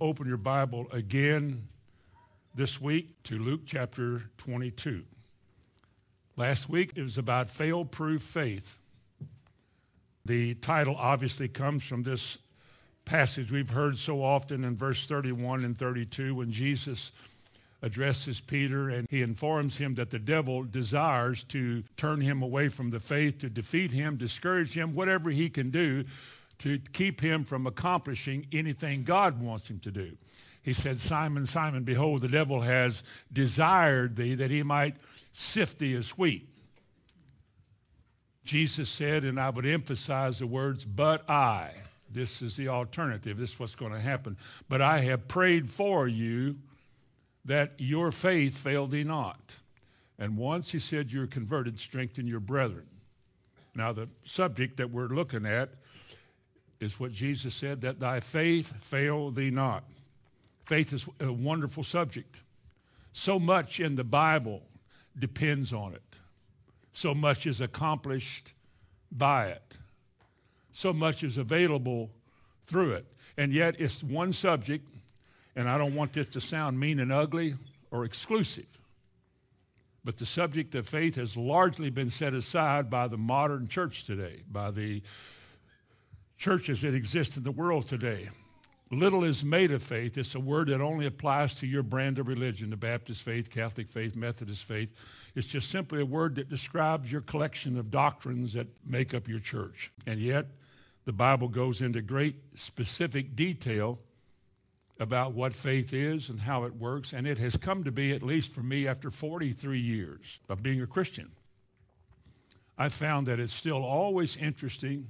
open your Bible again this week to Luke chapter 22. Last week it was about fail-proof faith. The title obviously comes from this passage we've heard so often in verse 31 and 32 when Jesus addresses Peter and he informs him that the devil desires to turn him away from the faith, to defeat him, discourage him, whatever he can do to keep him from accomplishing anything God wants him to do. He said, Simon, Simon, behold, the devil has desired thee that he might sift thee as wheat. Jesus said, and I would emphasize the words, but I. This is the alternative. This is what's going to happen. But I have prayed for you that your faith fail thee not. And once he said you're converted, strengthen your brethren. Now the subject that we're looking at is what Jesus said, that thy faith fail thee not. Faith is a wonderful subject. So much in the Bible depends on it. So much is accomplished by it. So much is available through it. And yet it's one subject, and I don't want this to sound mean and ugly or exclusive. But the subject of faith has largely been set aside by the modern church today, by the churches that exist in the world today. Little is made of faith. It's a word that only applies to your brand of religion, the Baptist faith, Catholic faith, Methodist faith. It's just simply a word that describes your collection of doctrines that make up your church. And yet, the Bible goes into great specific detail about what faith is and how it works. And it has come to be, at least for me, after 43 years of being a Christian. I found that it's still always interesting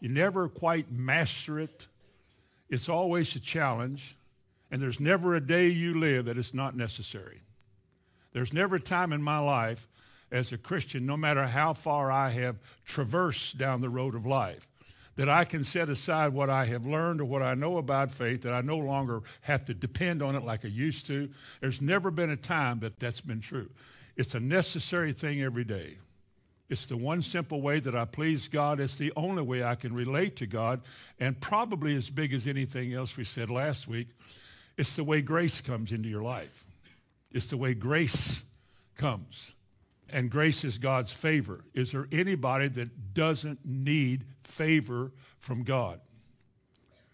you never quite master it. It's always a challenge. And there's never a day you live that it's not necessary. There's never a time in my life as a Christian, no matter how far I have traversed down the road of life, that I can set aside what I have learned or what I know about faith, that I no longer have to depend on it like I used to. There's never been a time that that's been true. It's a necessary thing every day. It's the one simple way that I please God. It's the only way I can relate to God. And probably as big as anything else we said last week, it's the way grace comes into your life. It's the way grace comes. And grace is God's favor. Is there anybody that doesn't need favor from God?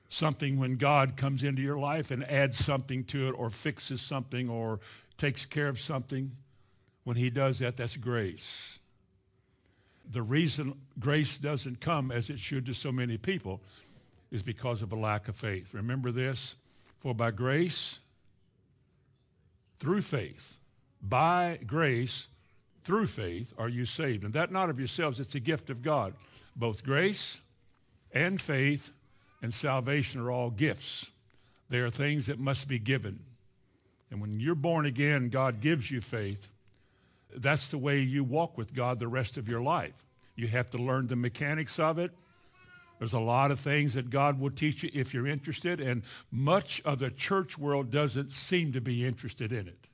Something when God comes into your life and adds something to it or fixes something or takes care of something. When he does that, that's grace. The reason grace doesn't come as it should to so many people is because of a lack of faith. Remember this, for by grace, through faith, by grace, through faith are you saved. And that not of yourselves, it's a gift of God. Both grace and faith and salvation are all gifts. They are things that must be given. And when you're born again, God gives you faith that's the way you walk with God the rest of your life. You have to learn the mechanics of it. There's a lot of things that God will teach you if you're interested, and much of the church world doesn't seem to be interested in it.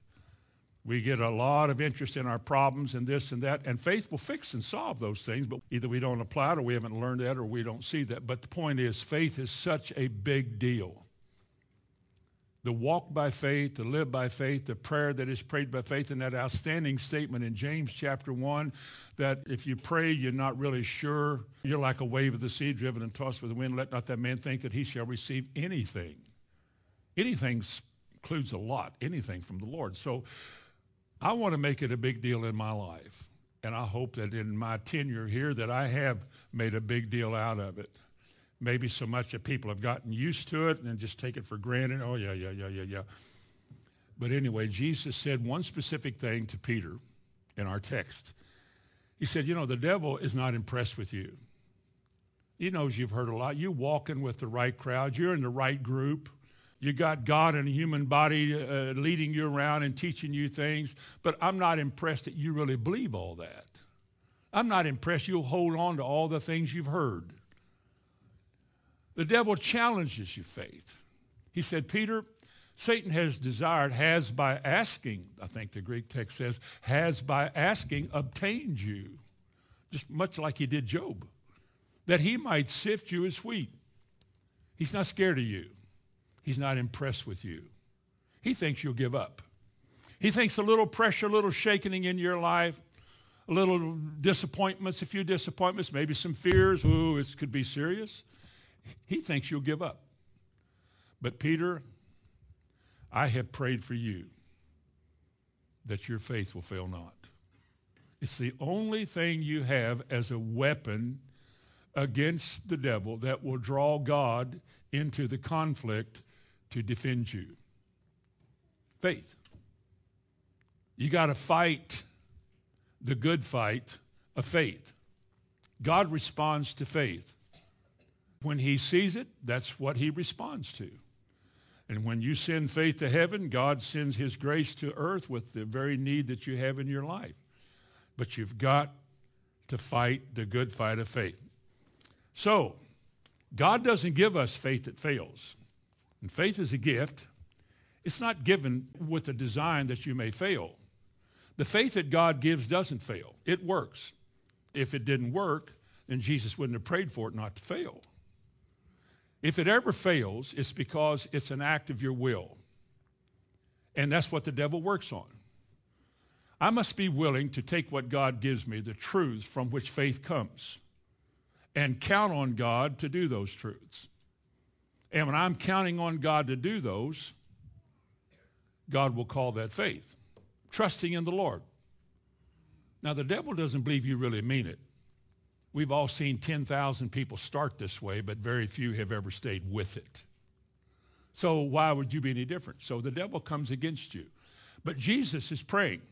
We get a lot of interest in our problems and this and that, and faith will fix and solve those things, but either we don't apply it or we haven't learned that or we don't see that. But the point is, faith is such a big deal the walk by faith, the live by faith, the prayer that is prayed by faith, and that outstanding statement in James chapter 1 that if you pray, you're not really sure, you're like a wave of the sea driven and tossed with the wind. Let not that man think that he shall receive anything. Anything includes a lot, anything from the Lord. So I want to make it a big deal in my life. And I hope that in my tenure here that I have made a big deal out of it maybe so much that people have gotten used to it and just take it for granted. Oh, yeah, yeah, yeah, yeah, yeah. But anyway, Jesus said one specific thing to Peter in our text. He said, you know, the devil is not impressed with you. He knows you've heard a lot. You're walking with the right crowd. You're in the right group. You got God in a human body uh, leading you around and teaching you things. But I'm not impressed that you really believe all that. I'm not impressed you'll hold on to all the things you've heard. The devil challenges your faith. He said, Peter, Satan has desired, has by asking, I think the Greek text says, has by asking obtained you, just much like he did Job, that he might sift you as wheat. He's not scared of you. He's not impressed with you. He thinks you'll give up. He thinks a little pressure, a little shaking in your life, a little disappointments, a few disappointments, maybe some fears. Ooh, it could be serious. He thinks you'll give up. But Peter, I have prayed for you that your faith will fail not. It's the only thing you have as a weapon against the devil that will draw God into the conflict to defend you. Faith. You got to fight the good fight of faith. God responds to faith. When he sees it, that's what he responds to. And when you send faith to heaven, God sends his grace to earth with the very need that you have in your life. But you've got to fight the good fight of faith. So, God doesn't give us faith that fails. And faith is a gift. It's not given with the design that you may fail. The faith that God gives doesn't fail. It works. If it didn't work, then Jesus wouldn't have prayed for it not to fail. If it ever fails, it's because it's an act of your will. And that's what the devil works on. I must be willing to take what God gives me, the truths from which faith comes, and count on God to do those truths. And when I'm counting on God to do those, God will call that faith, trusting in the Lord. Now, the devil doesn't believe you really mean it. We've all seen 10,000 people start this way, but very few have ever stayed with it. So why would you be any different? So the devil comes against you. But Jesus is praying.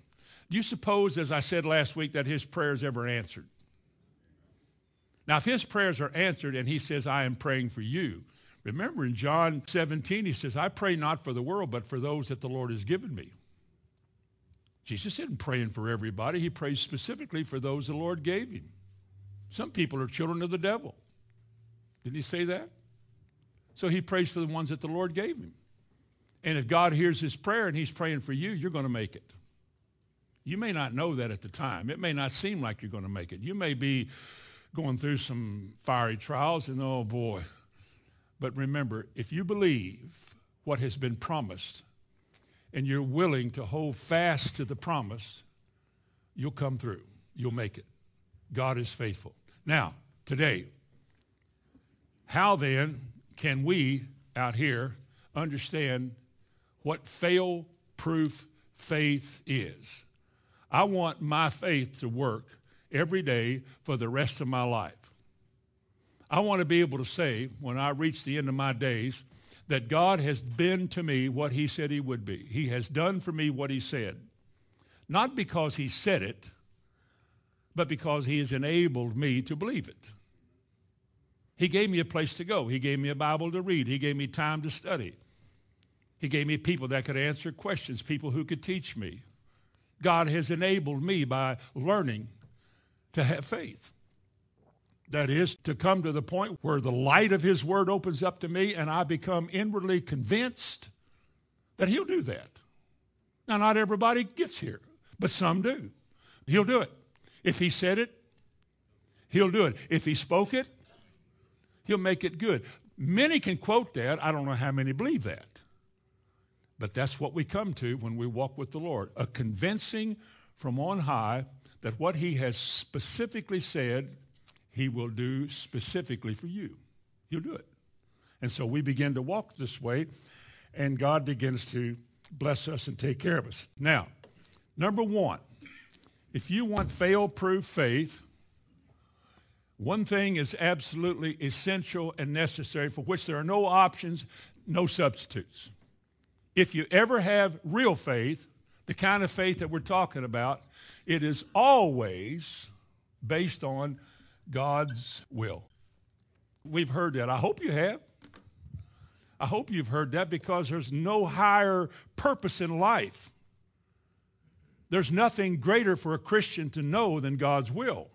Do you suppose, as I said last week, that his prayers ever answered? Now, if his prayers are answered and he says, I am praying for you, remember in John 17, he says, I pray not for the world, but for those that the Lord has given me. Jesus isn't praying for everybody. He prays specifically for those the Lord gave him. Some people are children of the devil. Didn't he say that? So he prays for the ones that the Lord gave him. And if God hears his prayer and he's praying for you, you're going to make it. You may not know that at the time. It may not seem like you're going to make it. You may be going through some fiery trials and oh boy. But remember, if you believe what has been promised and you're willing to hold fast to the promise, you'll come through. You'll make it. God is faithful. Now, today, how then can we out here understand what fail-proof faith is? I want my faith to work every day for the rest of my life. I want to be able to say when I reach the end of my days that God has been to me what he said he would be. He has done for me what he said. Not because he said it, but because he has enabled me to believe it. He gave me a place to go. He gave me a Bible to read. He gave me time to study. He gave me people that could answer questions, people who could teach me. God has enabled me by learning to have faith. That is, to come to the point where the light of his word opens up to me and I become inwardly convinced that he'll do that. Now, not everybody gets here, but some do. He'll do it. If he said it, he'll do it. If he spoke it, he'll make it good. Many can quote that. I don't know how many believe that. But that's what we come to when we walk with the Lord, a convincing from on high that what he has specifically said, he will do specifically for you. He'll do it. And so we begin to walk this way, and God begins to bless us and take care of us. Now, number one, if you want fail-proof faith, one thing is absolutely essential and necessary for which there are no options, no substitutes. If you ever have real faith, the kind of faith that we're talking about, it is always based on God's will. We've heard that. I hope you have. I hope you've heard that because there's no higher purpose in life there's nothing greater for a Christian to know than God's will.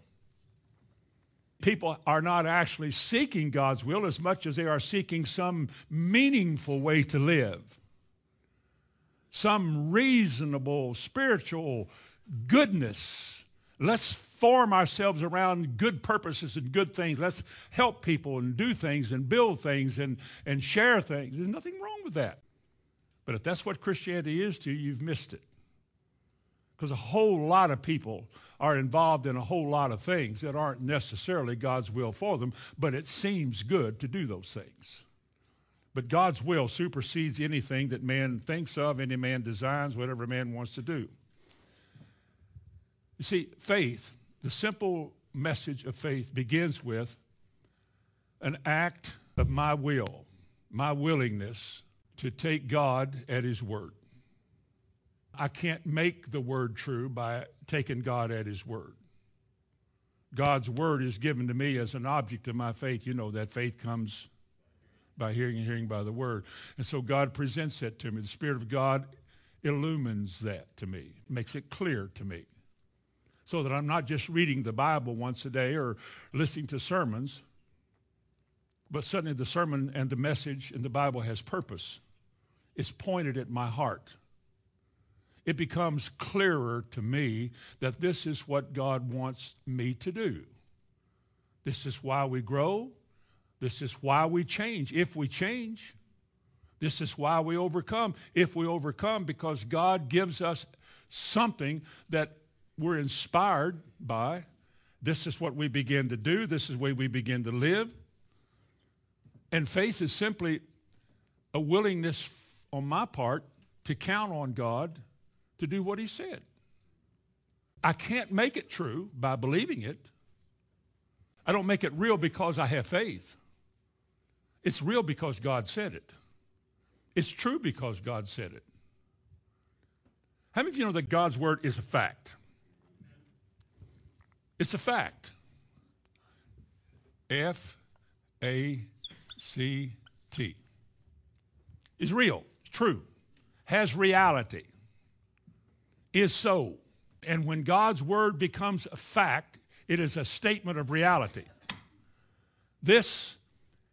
People are not actually seeking God's will as much as they are seeking some meaningful way to live, some reasonable spiritual goodness. Let's form ourselves around good purposes and good things. Let's help people and do things and build things and, and share things. There's nothing wrong with that. But if that's what Christianity is to you, you've missed it. Because a whole lot of people are involved in a whole lot of things that aren't necessarily God's will for them, but it seems good to do those things. But God's will supersedes anything that man thinks of, any man designs, whatever man wants to do. You see, faith, the simple message of faith begins with an act of my will, my willingness to take God at his word. I can't make the word true by taking God at his word. God's word is given to me as an object of my faith. You know that faith comes by hearing and hearing by the word. And so God presents that to me. The Spirit of God illumines that to me, makes it clear to me. So that I'm not just reading the Bible once a day or listening to sermons, but suddenly the sermon and the message in the Bible has purpose. It's pointed at my heart. It becomes clearer to me that this is what God wants me to do. This is why we grow. This is why we change, if we change. This is why we overcome, if we overcome, because God gives us something that we're inspired by. This is what we begin to do. This is the way we begin to live. And faith is simply a willingness on my part to count on God to do what he said. I can't make it true by believing it. I don't make it real because I have faith. It's real because God said it. It's true because God said it. How many of you know that God's word is a fact? It's a fact. F A C T. Is real, it's true, has reality, is so. And when God's word becomes a fact, it is a statement of reality. This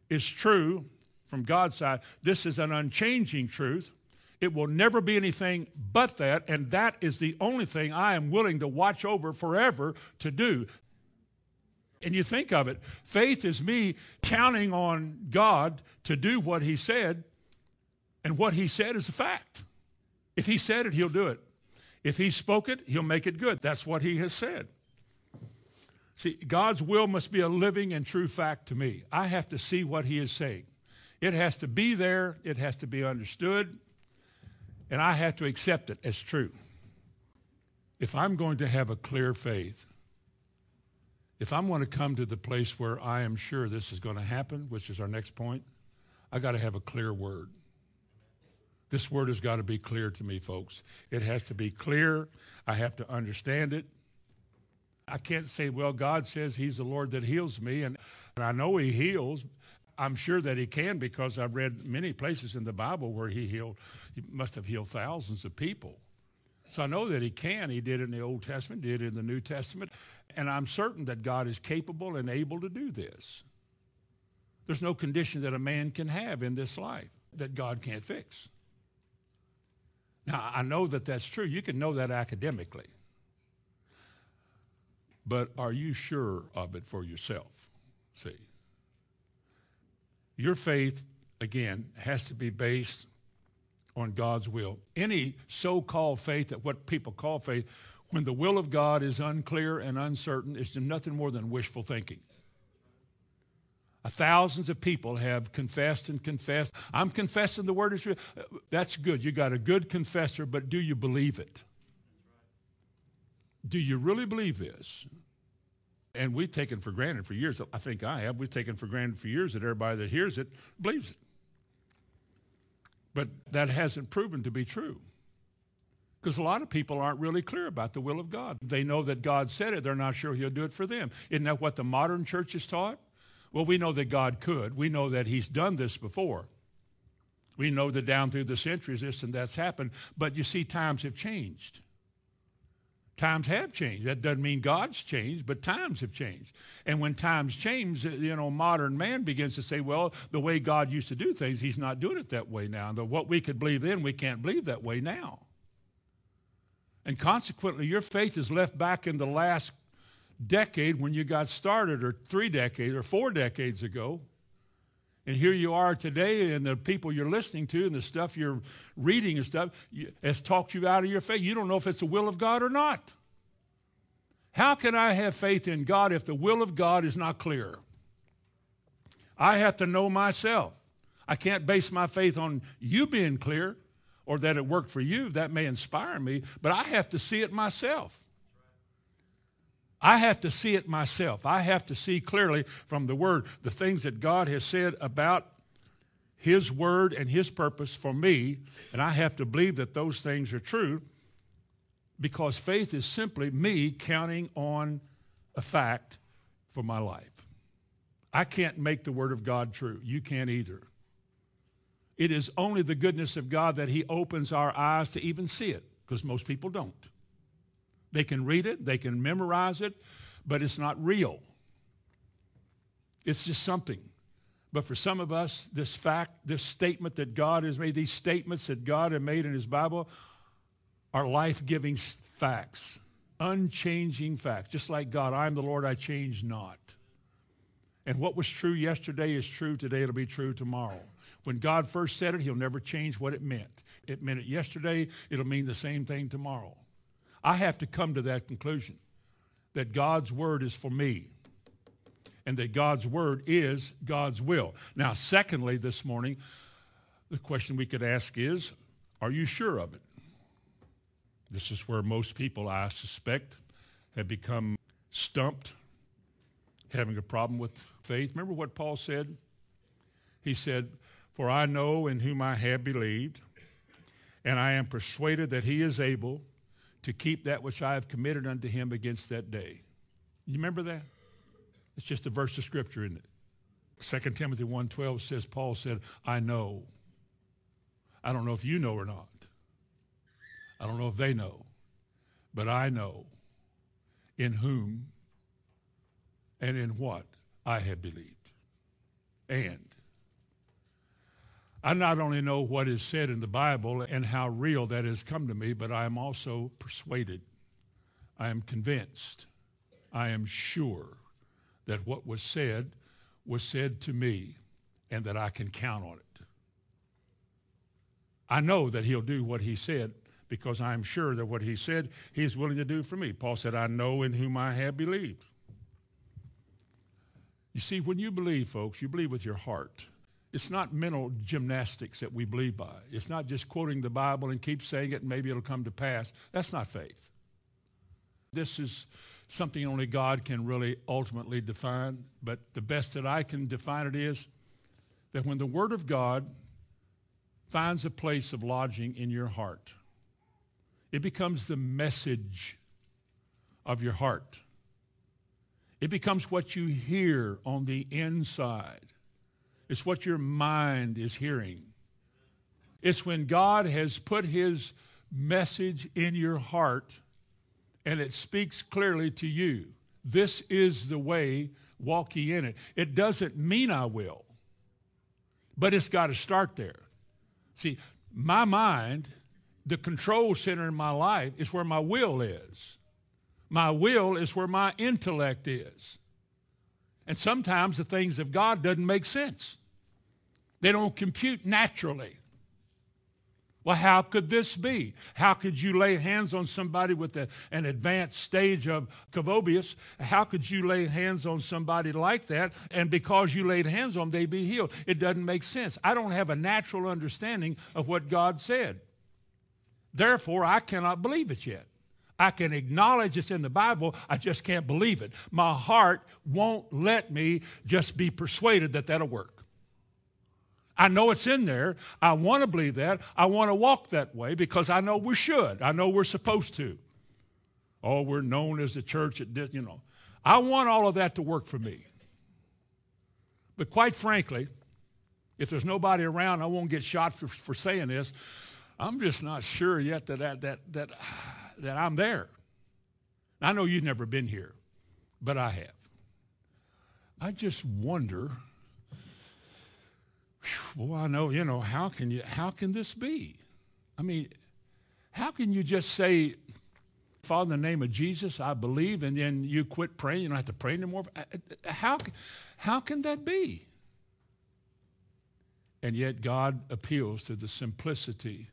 is true from God's side. This is an unchanging truth. It will never be anything but that, and that is the only thing I am willing to watch over forever to do. And you think of it, faith is me counting on God to do what He said, and what He said is a fact. If He said it, He'll do it. If He spoke it, He'll make it good. That's what He has said. See, God's will must be a living and true fact to me. I have to see what he is saying. It has to be there, it has to be understood, and I have to accept it as true. If I'm going to have a clear faith, if I'm going to come to the place where I am sure this is going to happen, which is our next point, I got to have a clear word. This word has got to be clear to me, folks. It has to be clear. I have to understand it. I can't say, well, God says he's the Lord that heals me, and, and I know he heals. I'm sure that he can because I've read many places in the Bible where he healed. He must have healed thousands of people. So I know that he can. He did in the Old Testament, did in the New Testament, and I'm certain that God is capable and able to do this. There's no condition that a man can have in this life that God can't fix. Now, I know that that's true. You can know that academically. But are you sure of it for yourself? See. Your faith, again, has to be based on God's will. Any so-called faith that what people call faith, when the will of God is unclear and uncertain, is nothing more than wishful thinking. Uh, thousands of people have confessed and confessed. I'm confessing the word is true. Uh, that's good. You got a good confessor, but do you believe it? Do you really believe this? And we've taken for granted for years, I think I have, we've taken for granted for years that everybody that hears it believes it. But that hasn't proven to be true. Because a lot of people aren't really clear about the will of God. They know that God said it, they're not sure He'll do it for them. Isn't that what the modern church is taught? Well, we know that God could. We know that He's done this before. We know that down through the centuries this and that's happened. But you see, times have changed. Times have changed. That doesn't mean God's changed, but times have changed. And when times change, you know, modern man begins to say, well, the way God used to do things, he's not doing it that way now. And what we could believe then, we can't believe that way now. And consequently, your faith is left back in the last decade when you got started, or three decades, or four decades ago. And here you are today, and the people you're listening to and the stuff you're reading and stuff has talked you out of your faith. You don't know if it's the will of God or not. How can I have faith in God if the will of God is not clear? I have to know myself. I can't base my faith on you being clear or that it worked for you. That may inspire me, but I have to see it myself. I have to see it myself. I have to see clearly from the Word the things that God has said about His Word and His purpose for me, and I have to believe that those things are true because faith is simply me counting on a fact for my life. I can't make the Word of God true. You can't either. It is only the goodness of God that He opens our eyes to even see it, because most people don't. They can read it, they can memorize it, but it's not real. It's just something. But for some of us, this fact, this statement that God has made, these statements that God has made in His Bible are life giving facts, unchanging facts. Just like God, I am the Lord, I change not. And what was true yesterday is true today, it'll be true tomorrow. When God first said it, He'll never change what it meant. It meant it yesterday, it'll mean the same thing tomorrow. I have to come to that conclusion that God's word is for me and that God's word is God's will. Now, secondly, this morning, the question we could ask is Are you sure of it? This is where most people, I suspect, have become stumped, having a problem with faith. Remember what Paul said? He said, For I know in whom I have believed, and I am persuaded that he is able to keep that which I have committed unto him against that day. You remember that? It's just a verse of scripture, isn't it? 2 Timothy 1.12 says, Paul said, I know. I don't know if you know or not. I don't know if they know. But I know in whom and in what I have believed. And I not only know what is said in the Bible and how real that has come to me, but I am also persuaded. I am convinced. I am sure that what was said was said to me and that I can count on it. I know that he'll do what he said because I am sure that what he said he is willing to do for me. Paul said, I know in whom I have believed. You see, when you believe, folks, you believe with your heart. It's not mental gymnastics that we believe by. It's not just quoting the Bible and keep saying it and maybe it'll come to pass. That's not faith. This is something only God can really ultimately define, but the best that I can define it is that when the Word of God finds a place of lodging in your heart, it becomes the message of your heart. It becomes what you hear on the inside. It's what your mind is hearing. It's when God has put his message in your heart and it speaks clearly to you. This is the way, walk ye in it. It doesn't mean I will, but it's got to start there. See, my mind, the control center in my life, is where my will is. My will is where my intellect is. And sometimes the things of God doesn't make sense. They don't compute naturally. Well, how could this be? How could you lay hands on somebody with a, an advanced stage of Cabobius? How could you lay hands on somebody like that and because you laid hands on them, they be healed? It doesn't make sense. I don't have a natural understanding of what God said. Therefore, I cannot believe it yet. I can acknowledge it's in the Bible, I just can't believe it. My heart won't let me just be persuaded that that'll work. I know it's in there. I want to believe that. I want to walk that way because I know we should. I know we're supposed to. Oh, we're known as the church at this, you know. I want all of that to work for me. But quite frankly, if there's nobody around, I won't get shot for, for saying this. I'm just not sure yet that, that, that, that, that I'm there. I know you've never been here, but I have. I just wonder well, I know, you know, how can you, how can this be? I mean, how can you just say, Father, in the name of Jesus, I believe, and then you quit praying. You don't have to pray anymore. Uh, uh, how, how can that be? And yet God appeals to the simplicity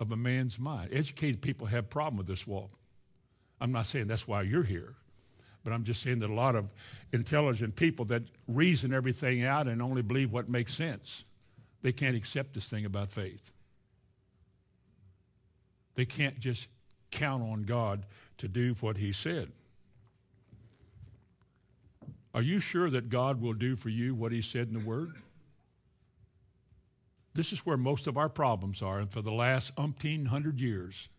of a man's mind. Educated people have problem with this walk. I'm not saying that's why you're here, but I'm just saying that a lot of intelligent people that reason everything out and only believe what makes sense, they can't accept this thing about faith. They can't just count on God to do what he said. Are you sure that God will do for you what he said in the Word? This is where most of our problems are. And for the last umpteen hundred years,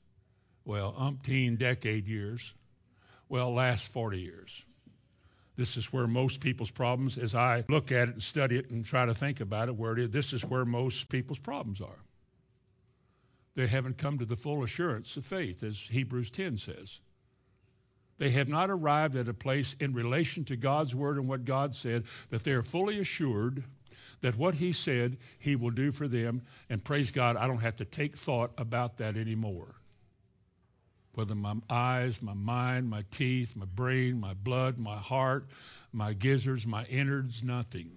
well, umpteen decade years, well, last 40 years. This is where most people's problems, as I look at it and study it and try to think about it, where it is, this is where most people's problems are. They haven't come to the full assurance of faith, as Hebrews 10 says. They have not arrived at a place in relation to God's word and what God said that they are fully assured that what He said He will do for them. And praise God, I don't have to take thought about that anymore. Whether my eyes, my mind, my teeth, my brain, my blood, my heart, my gizzards, my innards, nothing.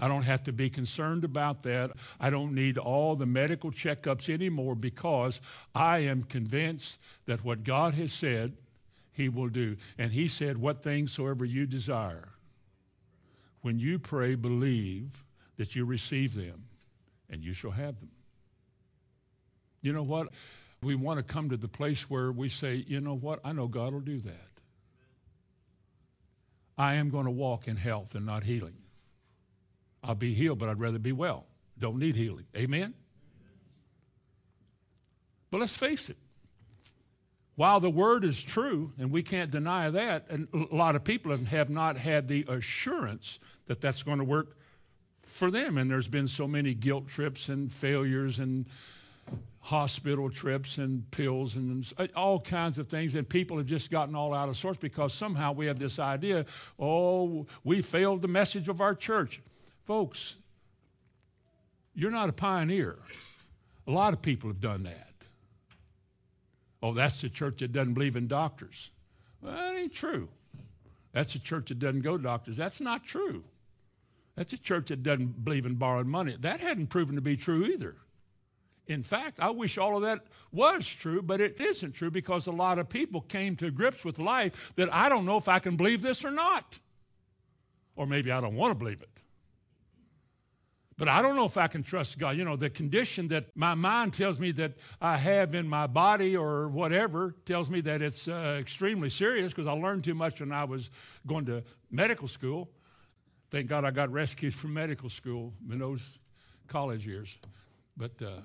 I don't have to be concerned about that. I don't need all the medical checkups anymore because I am convinced that what God has said, He will do. And He said, What things soever you desire. When you pray, believe that you receive them, and you shall have them. You know what? We want to come to the place where we say, you know what? I know God will do that. I am going to walk in health and not healing. I'll be healed, but I'd rather be well. Don't need healing. Amen? But let's face it. While the word is true, and we can't deny that, and a lot of people have not had the assurance that that's going to work for them. And there's been so many guilt trips and failures and hospital trips and pills and uh, all kinds of things. And people have just gotten all out of sorts because somehow we have this idea oh, we failed the message of our church. Folks, you're not a pioneer. A lot of people have done that. Oh, that's the church that doesn't believe in doctors. Well, that ain't true. That's a church that doesn't go to doctors. That's not true. That's a church that doesn't believe in borrowing money. That hadn't proven to be true either. In fact, I wish all of that was true, but it isn't true because a lot of people came to grips with life that I don't know if I can believe this or not. Or maybe I don't want to believe it. But I don't know if I can trust God. You know, the condition that my mind tells me that I have in my body or whatever tells me that it's uh, extremely serious because I learned too much when I was going to medical school. Thank God I got rescued from medical school in those college years. But uh,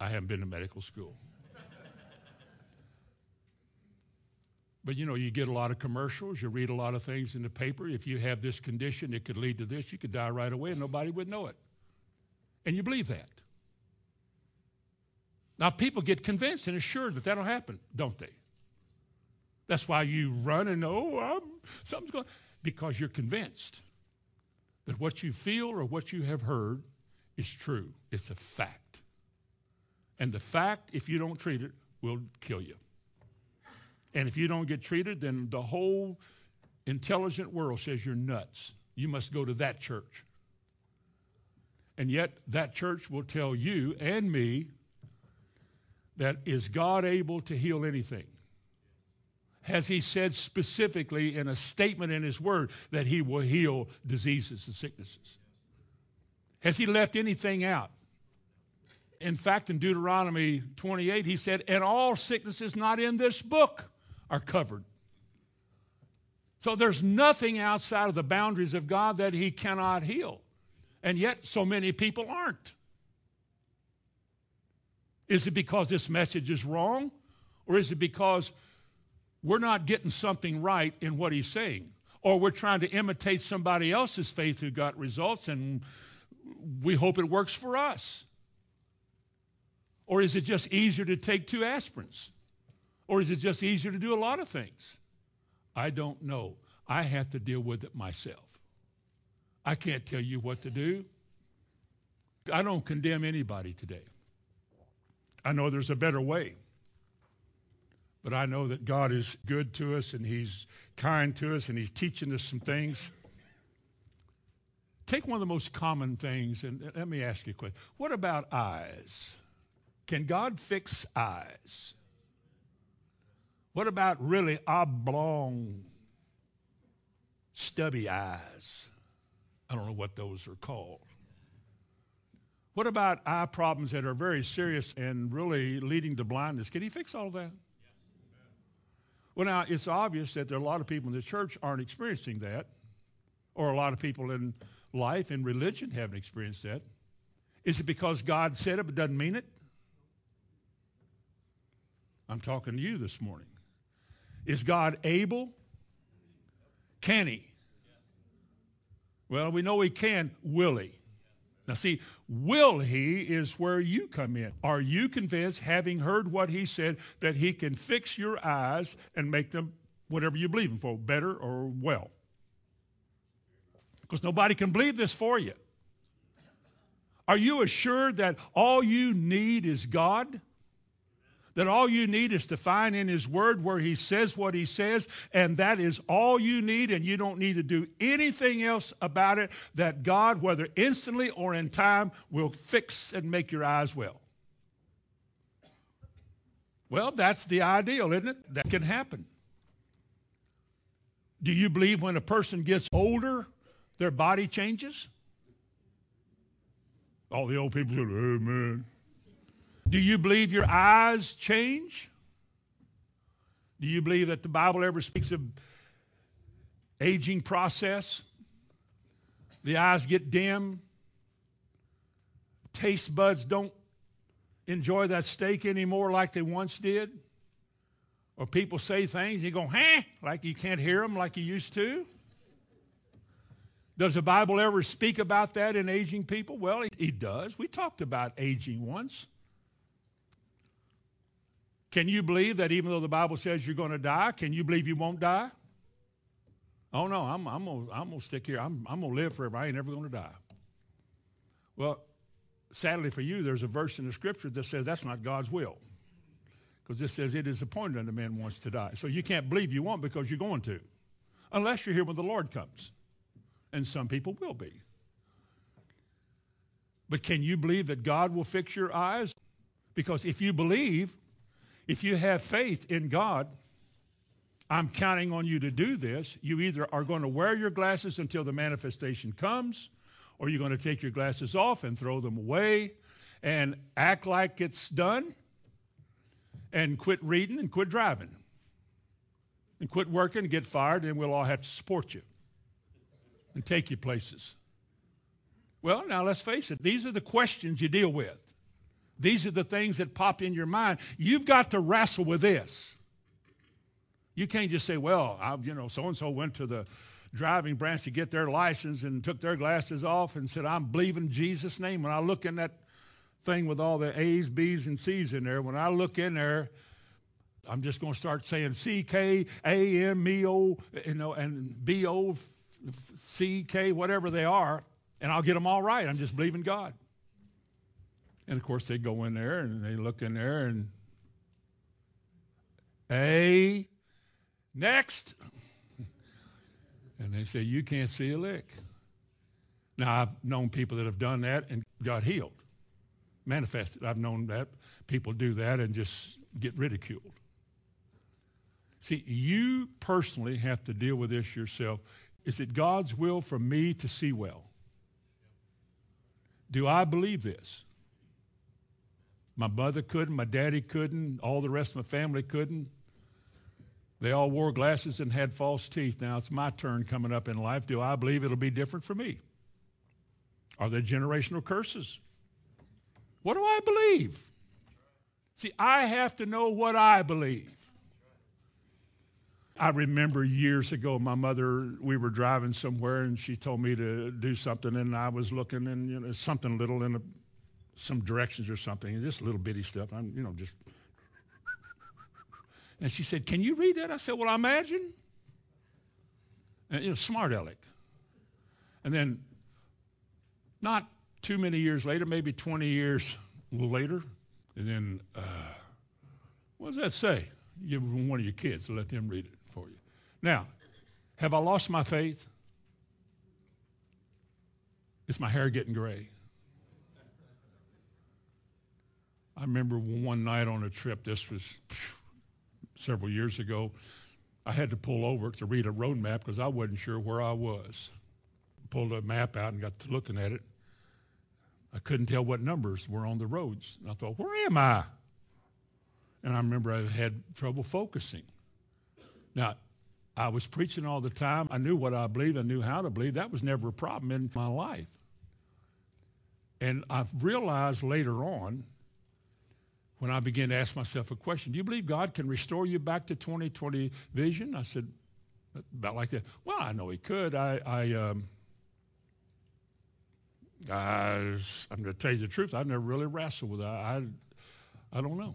I haven't been to medical school. But you know, you get a lot of commercials, you read a lot of things in the paper. If you have this condition, it could lead to this. You could die right away and nobody would know it. And you believe that. Now, people get convinced and assured that that'll happen, don't they? That's why you run and oh, something's going because you're convinced that what you feel or what you have heard is true. It's a fact. And the fact, if you don't treat it, will kill you. And if you don't get treated, then the whole intelligent world says you're nuts. You must go to that church. And yet, that church will tell you and me that is God able to heal anything? Has He said specifically in a statement in His Word that He will heal diseases and sicknesses? Has He left anything out? In fact, in Deuteronomy 28, He said, And all sicknesses not in this book are covered. So there's nothing outside of the boundaries of God that He cannot heal. And yet, so many people aren't. Is it because this message is wrong? Or is it because we're not getting something right in what he's saying? Or we're trying to imitate somebody else's faith who got results and we hope it works for us? Or is it just easier to take two aspirins? Or is it just easier to do a lot of things? I don't know. I have to deal with it myself. I can't tell you what to do. I don't condemn anybody today. I know there's a better way. But I know that God is good to us and he's kind to us and he's teaching us some things. Take one of the most common things and let me ask you a question. What about eyes? Can God fix eyes? What about really oblong, stubby eyes? I don't know what those are called. What about eye problems that are very serious and really leading to blindness? Can he fix all that? Well, now, it's obvious that there are a lot of people in the church aren't experiencing that, or a lot of people in life and religion haven't experienced that. Is it because God said it but doesn't mean it? I'm talking to you this morning. Is God able? Can he? Well, we know he can. Will he? Now, see, will he is where you come in. Are you convinced, having heard what he said, that he can fix your eyes and make them whatever you believe in for, better or well? Because nobody can believe this for you. Are you assured that all you need is God? That all you need is to find in His Word where He says what He says, and that is all you need, and you don't need to do anything else about it, that God, whether instantly or in time, will fix and make your eyes well. Well, that's the ideal, isn't it? That can happen. Do you believe when a person gets older, their body changes? All the old people say, Amen. Do you believe your eyes change? Do you believe that the Bible ever speaks of aging process? The eyes get dim. Taste buds don't enjoy that steak anymore like they once did. Or people say things, you go, huh, like you can't hear them like you used to. Does the Bible ever speak about that in aging people? Well, it does. We talked about aging once. Can you believe that even though the Bible says you're going to die, can you believe you won't die? Oh, no, I'm, I'm going I'm to stick here. I'm, I'm going to live forever. I ain't ever going to die. Well, sadly for you, there's a verse in the scripture that says that's not God's will. Because this says it is appointed unto man once to die. So you can't believe you won't because you're going to. Unless you're here when the Lord comes. And some people will be. But can you believe that God will fix your eyes? Because if you believe, if you have faith in God, I'm counting on you to do this. You either are going to wear your glasses until the manifestation comes, or you're going to take your glasses off and throw them away and act like it's done and quit reading and quit driving and quit working and get fired, and we'll all have to support you and take you places. Well, now let's face it, these are the questions you deal with. These are the things that pop in your mind. You've got to wrestle with this. You can't just say, well, I, you know, so and so went to the driving branch to get their license and took their glasses off and said, I'm believing Jesus' name. When I look in that thing with all the A's, B's, and C's in there, when I look in there, I'm just going to start saying C K A M E O, you know, and B O C K, whatever they are, and I'll get them all right. I'm just believing God. And of course, they go in there and they look in there and, A, next. And they say, You can't see a lick. Now, I've known people that have done that and got healed, manifested. I've known that people do that and just get ridiculed. See, you personally have to deal with this yourself. Is it God's will for me to see well? Do I believe this? My mother couldn't, my daddy couldn't, all the rest of my family couldn't. They all wore glasses and had false teeth. Now it's my turn coming up in life. Do I believe it'll be different for me? Are there generational curses? What do I believe? See, I have to know what I believe. I remember years ago, my mother, we were driving somewhere and she told me to do something, and I was looking and you know, something little in a some directions or something, and just little bitty stuff. I'm, you know, just. And she said, Can you read that? I said, Well, I imagine. And, you know, smart aleck. And then, not too many years later, maybe 20 years later, And then, uh, what does that say? Give it one of your kids let them read it for you. Now, have I lost my faith? Is my hair getting gray? I remember one night on a trip, this was several years ago, I had to pull over to read a road map because I wasn't sure where I was. Pulled a map out and got to looking at it. I couldn't tell what numbers were on the roads. And I thought, where am I? And I remember I had trouble focusing. Now, I was preaching all the time. I knew what I believed. I knew how to believe. That was never a problem in my life. And I've realized later on, when I began to ask myself a question, do you believe God can restore you back to 2020 vision? I said, about like that. Well, I know he could. I, I, um, I am going to tell you the truth. I've never really wrestled with that. I, I don't know.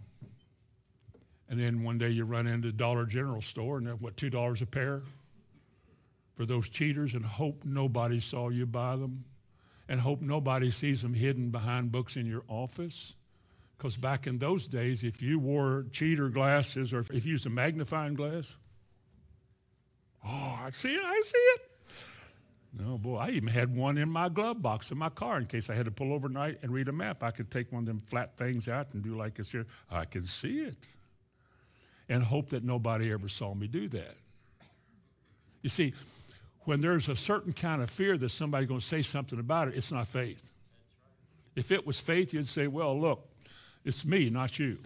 And then one day you run into Dollar General store and they're, what, $2 a pair for those cheaters and hope nobody saw you buy them and hope nobody sees them hidden behind books in your office. Because back in those days, if you wore cheater glasses or if you used a magnifying glass, oh, I see it, I see it. No, boy, I even had one in my glove box in my car in case I had to pull overnight and read a map. I could take one of them flat things out and do like this here. I can see it and hope that nobody ever saw me do that. You see, when there's a certain kind of fear that somebody's going to say something about it, it's not faith. If it was faith, you'd say, well, look, it's me, not you.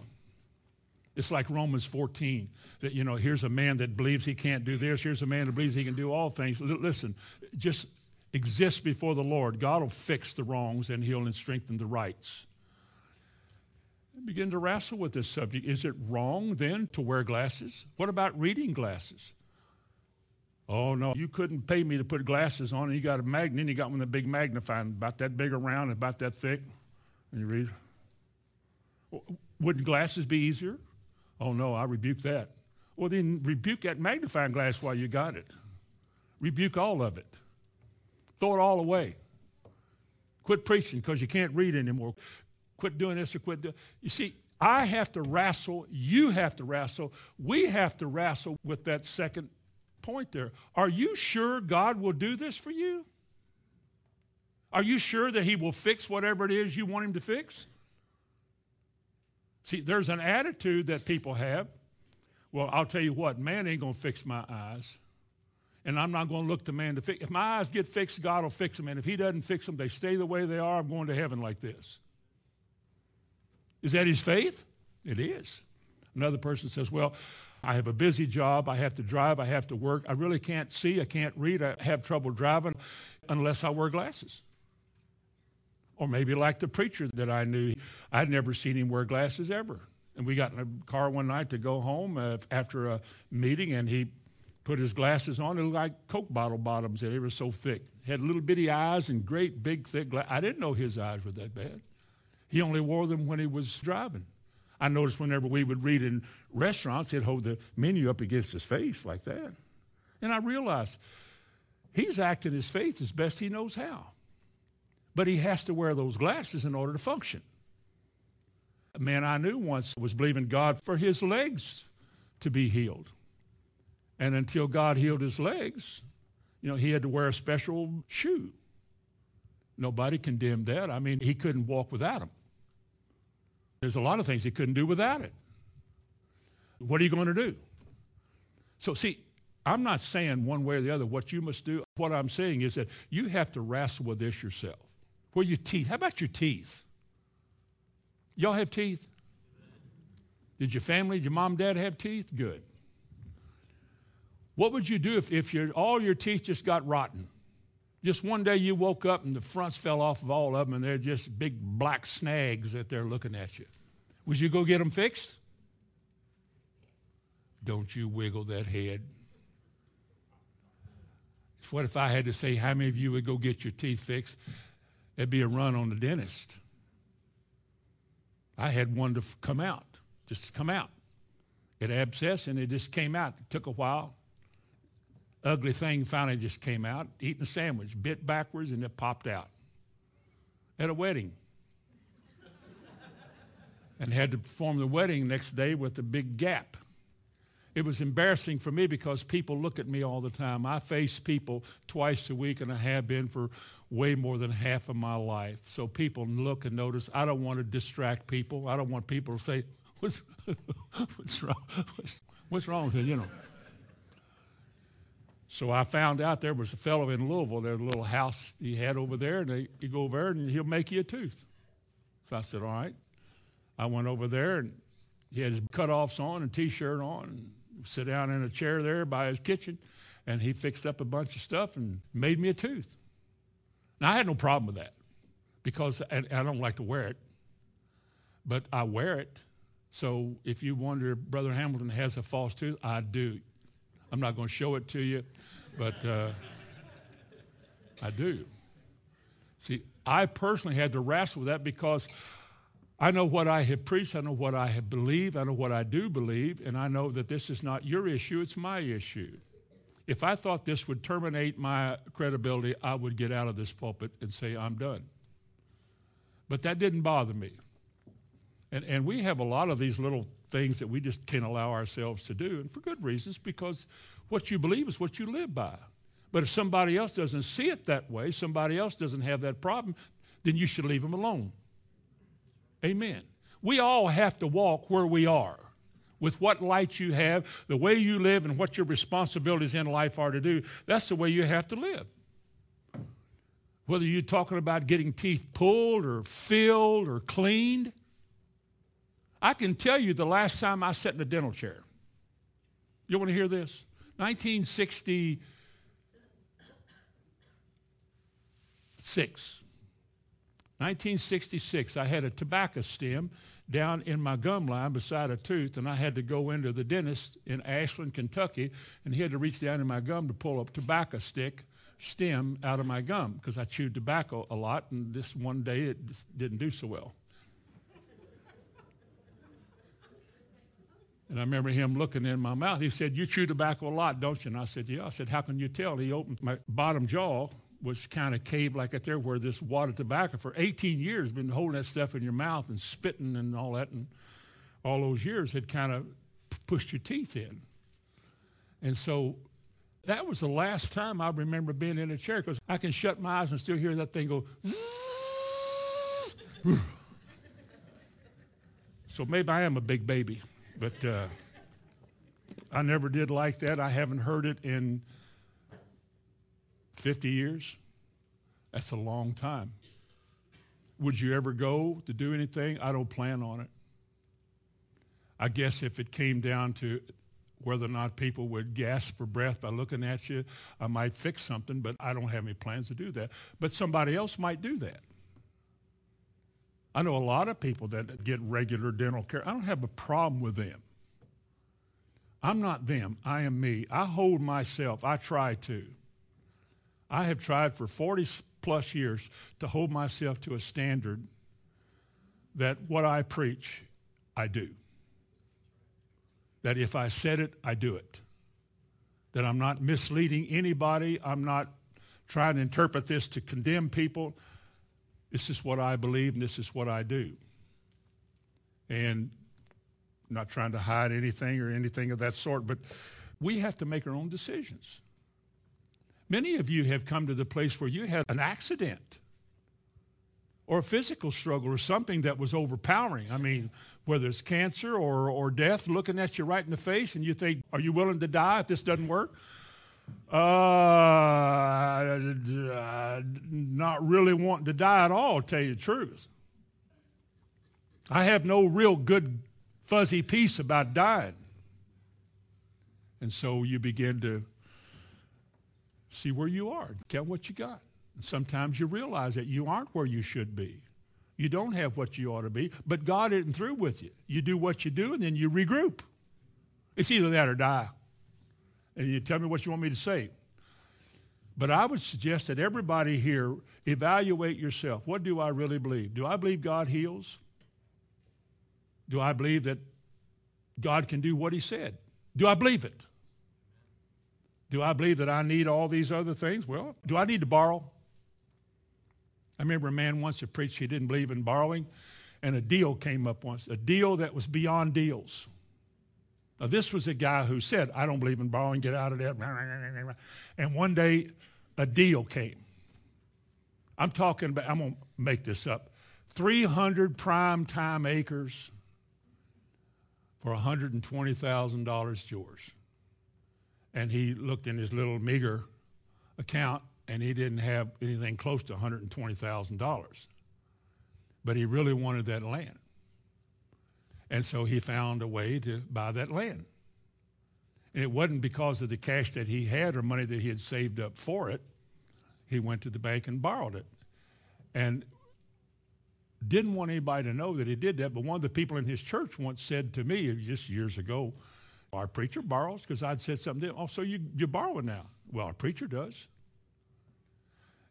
It's like Romans 14, that, you know, here's a man that believes he can't do this. Here's a man that believes he can do all things. L- listen, just exist before the Lord. God will fix the wrongs and he'll strengthen the rights begin to wrestle with this subject. Is it wrong then to wear glasses? What about reading glasses? Oh no, you couldn't pay me to put glasses on, and you got a magnet, and you got one of the big magnifying, about that big around, about that thick, and you read. Wouldn't glasses be easier? Oh no, I rebuke that. Well, then rebuke that magnifying glass while you got it. Rebuke all of it. Throw it all away. Quit preaching because you can't read anymore quit doing this or quit doing. You see, I have to wrestle. You have to wrestle. We have to wrestle with that second point there. Are you sure God will do this for you? Are you sure that He will fix whatever it is you want Him to fix? See, there's an attitude that people have. Well, I'll tell you what, man ain't going to fix my eyes. And I'm not going to look to man to fix. If my eyes get fixed, God will fix them. And if He doesn't fix them, they stay the way they are. I'm going to heaven like this. Is that his faith? It is. Another person says, Well, I have a busy job. I have to drive. I have to work. I really can't see. I can't read. I have trouble driving unless I wear glasses. Or maybe like the preacher that I knew, I'd never seen him wear glasses ever. And we got in a car one night to go home uh, after a meeting, and he put his glasses on. It looked like Coke bottle bottoms. They were so thick. Had little bitty eyes and great big thick glasses. I didn't know his eyes were that bad. He only wore them when he was driving. I noticed whenever we would read in restaurants, he'd hold the menu up against his face like that. And I realized he's acting his faith as best he knows how. But he has to wear those glasses in order to function. A man I knew once was believing God for his legs to be healed. And until God healed his legs, you know, he had to wear a special shoe. Nobody condemned that. I mean, he couldn't walk without them. There's a lot of things he couldn't do without it. What are you going to do? So, see, I'm not saying one way or the other what you must do. What I'm saying is that you have to wrestle with this yourself. Where your teeth? How about your teeth? Y'all have teeth? Did your family, did your mom, dad have teeth? Good. What would you do if, if your, all your teeth just got rotten? Just one day you woke up and the fronts fell off of all of them and they're just big black snags that they're looking at you. Would you go get them fixed? Don't you wiggle that head. What if I had to say how many of you would go get your teeth fixed? It'd be a run on the dentist. I had one to come out, just come out. It abscessed and it just came out. It took a while ugly thing finally just came out, eating a sandwich, bit backwards, and it popped out at a wedding. and had to perform the wedding next day with a big gap. It was embarrassing for me because people look at me all the time. I face people twice a week, and I have been for way more than half of my life. So people look and notice. I don't want to distract people. I don't want people to say, "What's, what's wrong? What's, what's wrong with it?" You know. So I found out there was a fellow in Louisville. There's a little house he had over there, and they, you go over there and he'll make you a tooth. So I said, "All right." I went over there and he had his cutoffs on and t-shirt on, and sit down in a chair there by his kitchen, and he fixed up a bunch of stuff and made me a tooth. Now I had no problem with that because I, I don't like to wear it, but I wear it. So if you wonder if Brother Hamilton has a false tooth, I do. I'm not going to show it to you, but uh, I do. See, I personally had to wrestle with that because I know what I have preached, I know what I have believed, I know what I do believe, and I know that this is not your issue, it's my issue. If I thought this would terminate my credibility, I would get out of this pulpit and say, I'm done. But that didn't bother me. And, and we have a lot of these little things that we just can't allow ourselves to do, and for good reasons, because what you believe is what you live by. But if somebody else doesn't see it that way, somebody else doesn't have that problem, then you should leave them alone. Amen. We all have to walk where we are with what light you have, the way you live, and what your responsibilities in life are to do. That's the way you have to live. Whether you're talking about getting teeth pulled or filled or cleaned, I can tell you the last time I sat in a dental chair. You want to hear this? 1966. 1966, I had a tobacco stem down in my gum line beside a tooth, and I had to go into the dentist in Ashland, Kentucky, and he had to reach down in my gum to pull a tobacco stick stem out of my gum because I chewed tobacco a lot, and this one day it didn't do so well. And I remember him looking in my mouth. He said, You chew tobacco a lot, don't you? And I said, Yeah. I said, How can you tell? He opened my bottom jaw was kind of caved like it there where this water tobacco for 18 years been holding that stuff in your mouth and spitting and all that and all those years had kind of pushed your teeth in. And so that was the last time i remember being in a chair because i can shut my eyes and still hear that thing go so maybe i am a big baby but uh, i never did like that. I haven't heard it in 50 years? That's a long time. Would you ever go to do anything? I don't plan on it. I guess if it came down to whether or not people would gasp for breath by looking at you, I might fix something, but I don't have any plans to do that. But somebody else might do that. I know a lot of people that get regular dental care. I don't have a problem with them. I'm not them. I am me. I hold myself. I try to. I have tried for 40 plus years to hold myself to a standard that what I preach, I do. That if I said it, I do it. That I'm not misleading anybody. I'm not trying to interpret this to condemn people. This is what I believe and this is what I do. And I'm not trying to hide anything or anything of that sort, but we have to make our own decisions. Many of you have come to the place where you had an accident or a physical struggle or something that was overpowering. I mean, whether it's cancer or, or death looking at you right in the face and you think, are you willing to die if this doesn't work? Uh, not really wanting to die at all, tell you the truth. I have no real good fuzzy peace about dying. And so you begin to See where you are. Count what you got. sometimes you realize that you aren't where you should be. You don't have what you ought to be, but God isn't through with you. You do what you do, and then you regroup. It's either that or die. And you tell me what you want me to say. But I would suggest that everybody here evaluate yourself. What do I really believe? Do I believe God heals? Do I believe that God can do what he said? Do I believe it? Do I believe that I need all these other things? Well, do I need to borrow? I remember a man once that preached he didn't believe in borrowing, and a deal came up once, a deal that was beyond deals. Now, this was a guy who said, I don't believe in borrowing, get out of that. And one day, a deal came. I'm talking about, I'm going to make this up 300 prime time acres for $120,000 yours. And he looked in his little meager account and he didn't have anything close to $120,000. But he really wanted that land. And so he found a way to buy that land. And it wasn't because of the cash that he had or money that he had saved up for it. He went to the bank and borrowed it. And didn't want anybody to know that he did that. But one of the people in his church once said to me just years ago, our preacher borrows because I'd said something. To him, oh, so you, you're borrowing now? Well, our preacher does.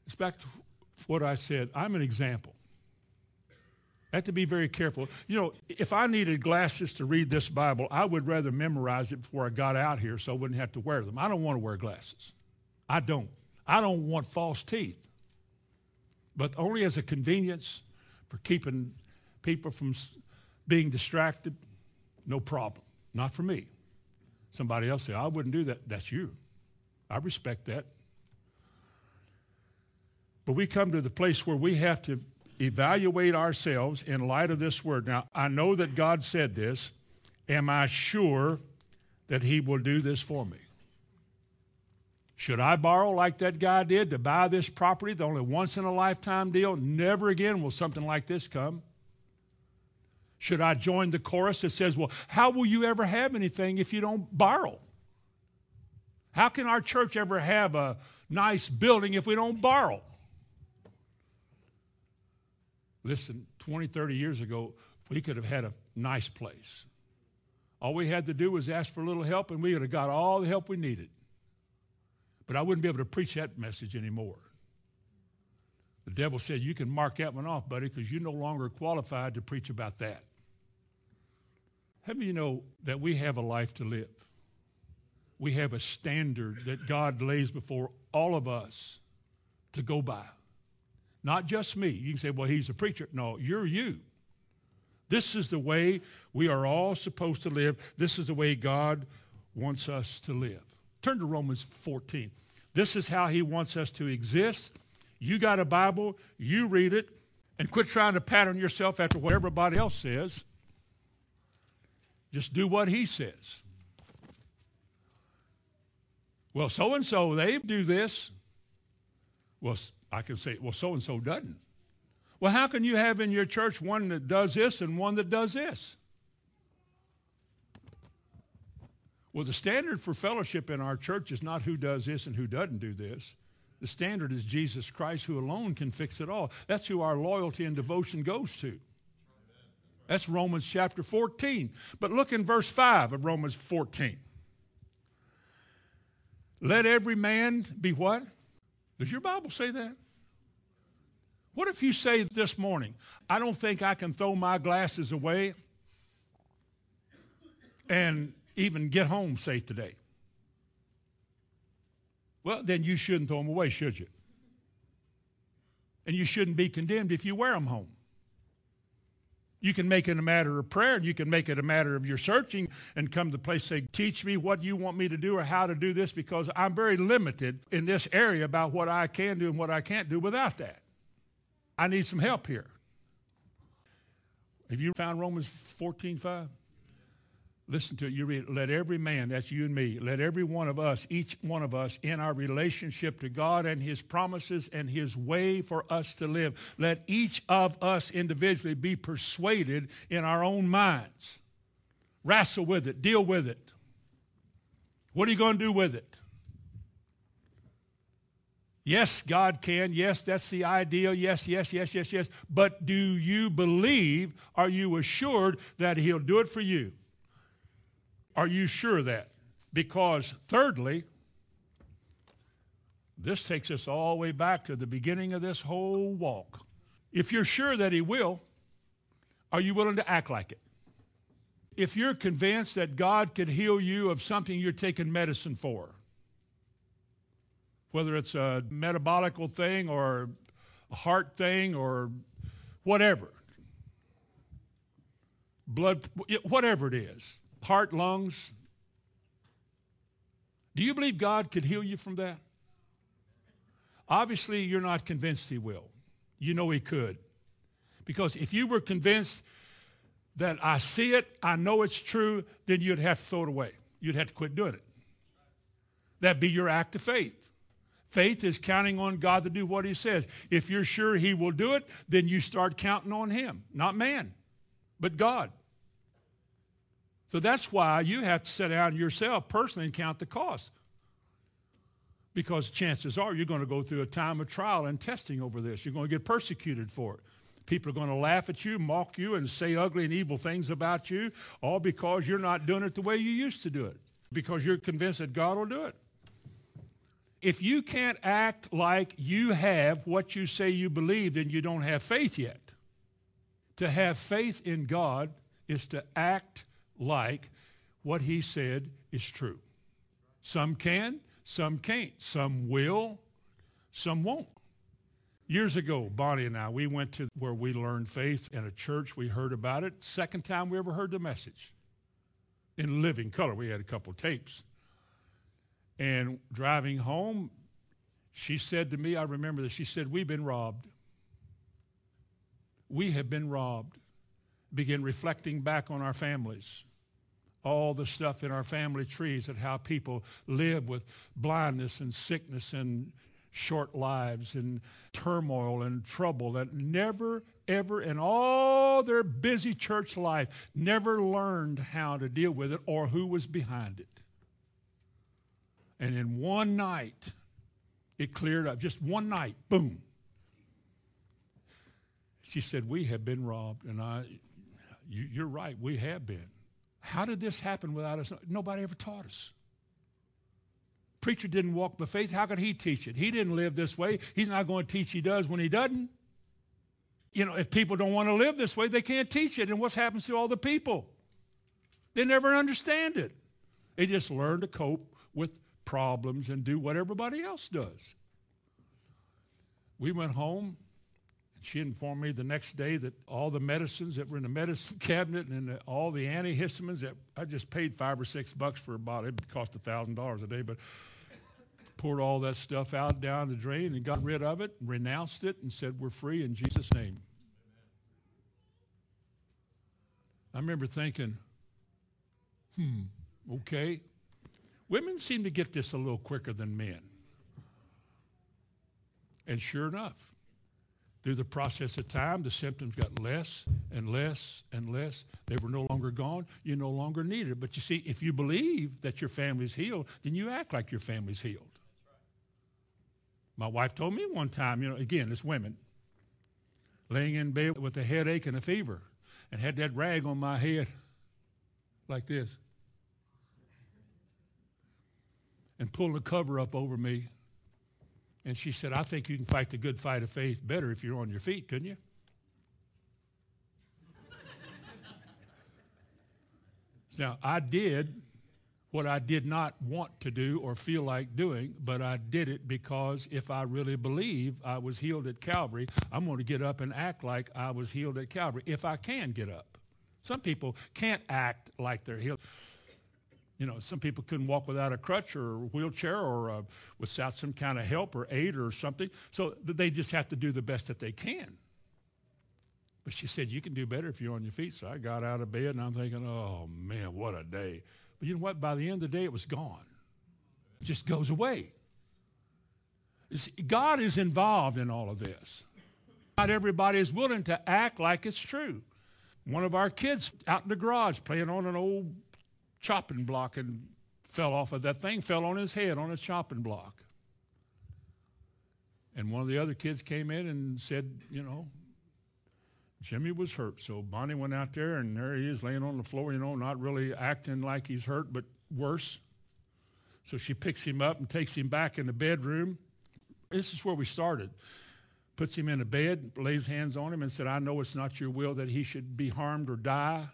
It's back to what I said. I'm an example. I have to be very careful. You know, if I needed glasses to read this Bible, I would rather memorize it before I got out here so I wouldn't have to wear them. I don't want to wear glasses. I don't. I don't want false teeth. But only as a convenience for keeping people from being distracted, no problem. Not for me. Somebody else say, I wouldn't do that. That's you. I respect that. But we come to the place where we have to evaluate ourselves in light of this word. Now, I know that God said this. Am I sure that He will do this for me? Should I borrow like that guy did to buy this property, the only once in a lifetime deal? Never again will something like this come. Should I join the chorus that says, Well, how will you ever have anything if you don't borrow? How can our church ever have a nice building if we don't borrow? Listen, 20, 30 years ago, we could have had a nice place. All we had to do was ask for a little help, and we would have got all the help we needed. But I wouldn't be able to preach that message anymore. The devil said, You can mark that one off, buddy, because you're no longer qualified to preach about that. How many you know that we have a life to live? We have a standard that God lays before all of us to go by. Not just me. You can say, well, he's a preacher. No, you're you. This is the way we are all supposed to live. This is the way God wants us to live. Turn to Romans 14. This is how he wants us to exist. You got a Bible, you read it, and quit trying to pattern yourself after what everybody else says. Just do what he says. Well, so and so, they do this. Well, I can say, well, so and so doesn't. Well, how can you have in your church one that does this and one that does this? Well, the standard for fellowship in our church is not who does this and who doesn't do this. The standard is Jesus Christ, who alone can fix it all. That's who our loyalty and devotion goes to. That's Romans chapter 14. But look in verse 5 of Romans 14. Let every man be what? Does your Bible say that? What if you say this morning, I don't think I can throw my glasses away and even get home safe today? Well, then you shouldn't throw them away, should you? And you shouldn't be condemned if you wear them home. You can make it a matter of prayer, and you can make it a matter of your searching and come to the place say, Teach me what you want me to do or how to do this because I'm very limited in this area about what I can do and what I can't do without that. I need some help here. Have you found Romans 14 5? Listen to it. You read, let every man, that's you and me, let every one of us, each one of us, in our relationship to God and His promises and His way for us to live, let each of us individually be persuaded in our own minds. Wrestle with it, deal with it. What are you going to do with it? Yes, God can. Yes, that's the ideal. Yes, yes, yes, yes, yes. But do you believe, are you assured that He'll do it for you? Are you sure of that? Because, thirdly, this takes us all the way back to the beginning of this whole walk. If you're sure that He will, are you willing to act like it? If you're convinced that God could heal you of something you're taking medicine for, whether it's a metabolical thing or a heart thing or whatever, blood, whatever it is, heart, lungs. Do you believe God could heal you from that? Obviously, you're not convinced He will. You know He could. Because if you were convinced that I see it, I know it's true, then you'd have to throw it away. You'd have to quit doing it. That'd be your act of faith. Faith is counting on God to do what He says. If you're sure He will do it, then you start counting on Him, not man, but God. So that's why you have to sit down yourself personally and count the cost. Because chances are you're going to go through a time of trial and testing over this. You're going to get persecuted for it. People are going to laugh at you, mock you, and say ugly and evil things about you, all because you're not doing it the way you used to do it, because you're convinced that God will do it. If you can't act like you have what you say you believe, then you don't have faith yet. To have faith in God is to act like what he said is true. Some can, some can't. Some will, some won't. Years ago, Bonnie and I, we went to where we learned faith in a church. We heard about it. Second time we ever heard the message in living color. We had a couple tapes. And driving home, she said to me, I remember this, she said, We've been robbed. We have been robbed. Begin reflecting back on our families all the stuff in our family trees and how people live with blindness and sickness and short lives and turmoil and trouble that never, ever, in all their busy church life, never learned how to deal with it or who was behind it. And in one night, it cleared up. Just one night, boom. She said, We have been robbed. And I, you, you're right, we have been. How did this happen without us? Nobody ever taught us. Preacher didn't walk by faith. How could he teach it? He didn't live this way. He's not going to teach he does when he doesn't. You know, if people don't want to live this way, they can't teach it. And what happens to all the people? They never understand it. They just learn to cope with problems and do what everybody else does. We went home. And she informed me the next day that all the medicines that were in the medicine cabinet and the, all the antihistamines that I just paid five or six bucks for a bottle. It cost a thousand dollars a day, but poured all that stuff out down the drain and got rid of it, renounced it, and said, We're free in Jesus' name. I remember thinking, hmm, okay. Women seem to get this a little quicker than men. And sure enough, through the process of time, the symptoms got less and less and less. They were no longer gone. You no longer needed it. But you see, if you believe that your family's healed, then you act like your family's healed. My wife told me one time, you know, again, it's women, laying in bed with a headache and a fever, and had that rag on my head like this, and pulled the cover up over me. And she said, I think you can fight the good fight of faith better if you're on your feet, couldn't you? now, I did what I did not want to do or feel like doing, but I did it because if I really believe I was healed at Calvary, I'm going to get up and act like I was healed at Calvary if I can get up. Some people can't act like they're healed. You know, some people couldn't walk without a crutch or a wheelchair or uh, without some kind of help or aid or something. So they just have to do the best that they can. But she said, You can do better if you're on your feet. So I got out of bed and I'm thinking, Oh man, what a day. But you know what? By the end of the day, it was gone. It just goes away. See, God is involved in all of this. Not everybody is willing to act like it's true. One of our kids out in the garage playing on an old chopping block and fell off of that thing, fell on his head on a chopping block. And one of the other kids came in and said, you know, Jimmy was hurt. So Bonnie went out there, and there he is laying on the floor, you know, not really acting like he's hurt, but worse. So she picks him up and takes him back in the bedroom. This is where we started. Puts him in a bed, lays hands on him, and said, I know it's not your will that he should be harmed or die.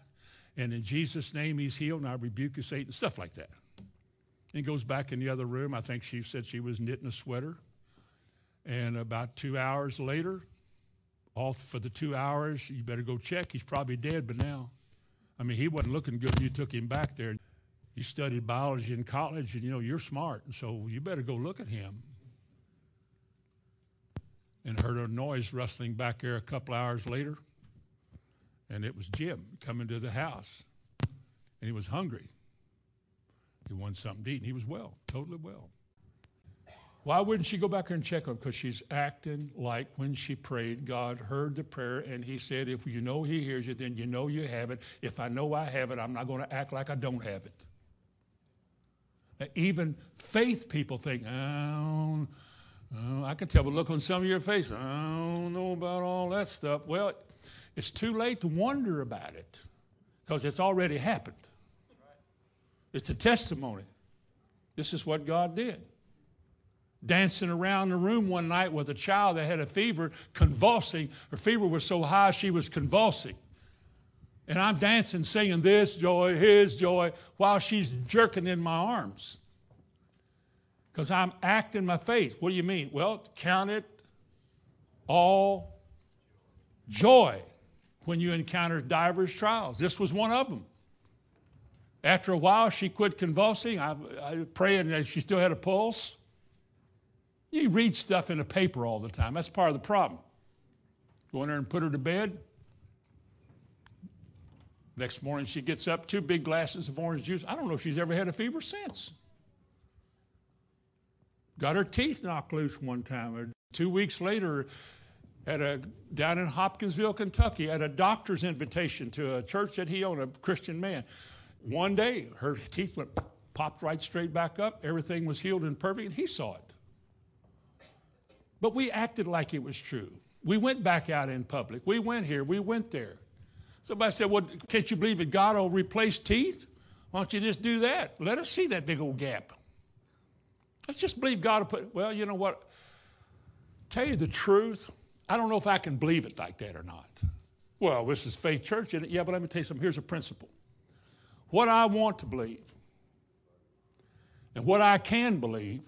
And in Jesus' name, he's healed, and I rebuke you, Satan, stuff like that. And goes back in the other room. I think she said she was knitting a sweater. And about two hours later, all for the two hours, you better go check. He's probably dead, but now I mean, he wasn't looking good when you took him back there. You studied biology in college, and you know, you're smart, and so you better go look at him. And heard a noise rustling back there a couple hours later, and it was Jim coming to the house, and he was hungry. He wanted something to eat, and he was well, totally well. Why wouldn't she go back there and check him? Because she's acting like when she prayed, God heard the prayer, and He said, If you know He hears you, then you know you have it. If I know I have it, I'm not going to act like I don't have it. Now, even faith people think, oh, oh, I can tell by look on some of your face, I don't know about all that stuff. Well, it's too late to wonder about it because it's already happened. It's a testimony. This is what God did dancing around the room one night with a child that had a fever, convulsing. Her fever was so high she was convulsing. And I'm dancing, singing this joy, his joy, while she's jerking in my arms. Because I'm acting my faith. What do you mean? Well, count it all joy when you encounter divers trials. This was one of them. After a while, she quit convulsing. I, I praying that she still had a pulse. You read stuff in a paper all the time. That's part of the problem. Go in there and put her to bed. Next morning, she gets up, two big glasses of orange juice. I don't know if she's ever had a fever since. Got her teeth knocked loose one time. Two weeks later, at a down in Hopkinsville, Kentucky, at a doctor's invitation to a church that he owned, a Christian man. One day, her teeth went popped right straight back up. Everything was healed and perfect, and he saw it. But we acted like it was true. We went back out in public. We went here. We went there. Somebody said, Well, can't you believe that God will replace teeth? Why don't you just do that? Let us see that big old gap. Let's just believe God will put, well, you know what? Tell you the truth, I don't know if I can believe it like that or not. Well, this is faith church. And yeah, but let me tell you something. Here's a principle. What I want to believe and what I can believe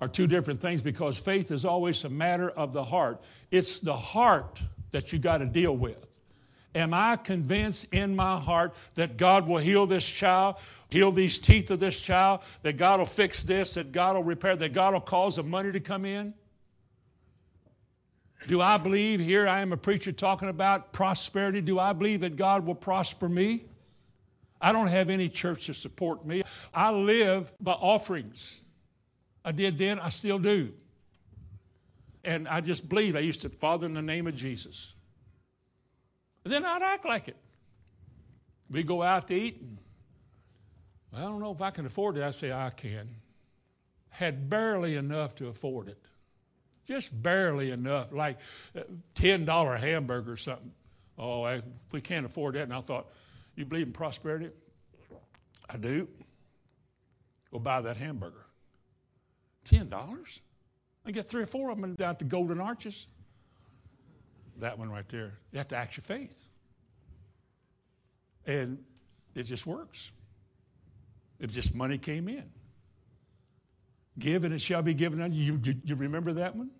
are two different things because faith is always a matter of the heart. It's the heart that you got to deal with. Am I convinced in my heart that God will heal this child, heal these teeth of this child, that God will fix this, that God will repair, that God will cause the money to come in? Do I believe here I am a preacher talking about prosperity? Do I believe that God will prosper me? I don't have any church to support me. I live by offerings. I did then, I still do. And I just believe. I used to, Father, in the name of Jesus. then I'd act like it. We go out to eat, and I don't know if I can afford it. I say, I can. Had barely enough to afford it. Just barely enough, like uh, $10 hamburger or something. Oh, I, we can't afford that. And I thought, you believe in prosperity? I do. Go buy that hamburger. $10? I get three or four of them down at the Golden Arches. That one right there. You have to act your faith. And it just works. It just money came in. Give and it shall be given unto you. You, you remember that one?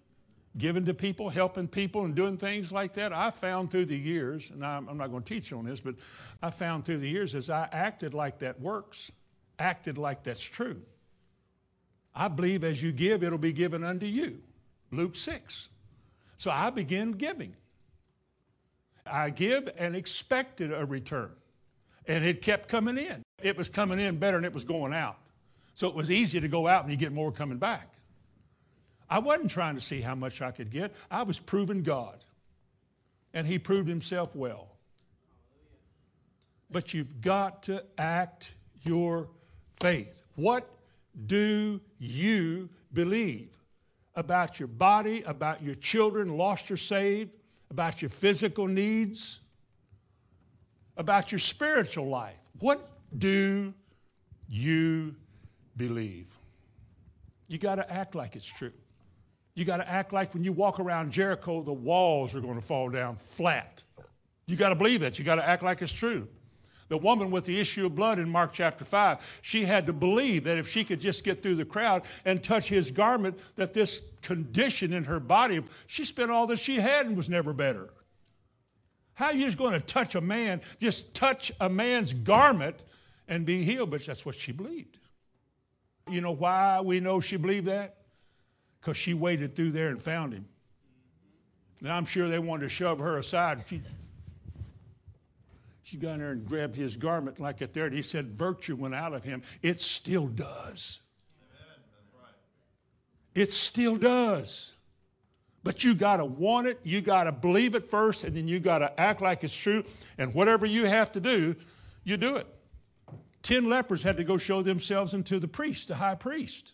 Giving to people, helping people, and doing things like that. I found through the years, and I'm, I'm not going to teach on this, but I found through the years as I acted like that works, acted like that's true. I believe as you give, it'll be given unto you. Luke 6. So I began giving. I give and expected a return. And it kept coming in. It was coming in better than it was going out. So it was easy to go out and you get more coming back. I wasn't trying to see how much I could get. I was proving God. And he proved himself well. But you've got to act your faith. What do you believe about your body, about your children, lost or saved, about your physical needs, about your spiritual life? What do you believe? You got to act like it's true. You got to act like when you walk around Jericho, the walls are going to fall down flat. You got to believe that. You got to act like it's true. The woman with the issue of blood in Mark chapter 5, she had to believe that if she could just get through the crowd and touch his garment, that this condition in her body, she spent all that she had and was never better. How you just going to touch a man, just touch a man's garment and be healed? But that's what she believed. You know why we know she believed that? Because she waded through there and found him. And I'm sure they wanted to shove her aside. She, she got in there and grabbed his garment like there. And he said, Virtue went out of him. It still does. It still does. But you got to want it, you got to believe it first, and then you got to act like it's true. And whatever you have to do, you do it. Ten lepers had to go show themselves unto the priest, the high priest.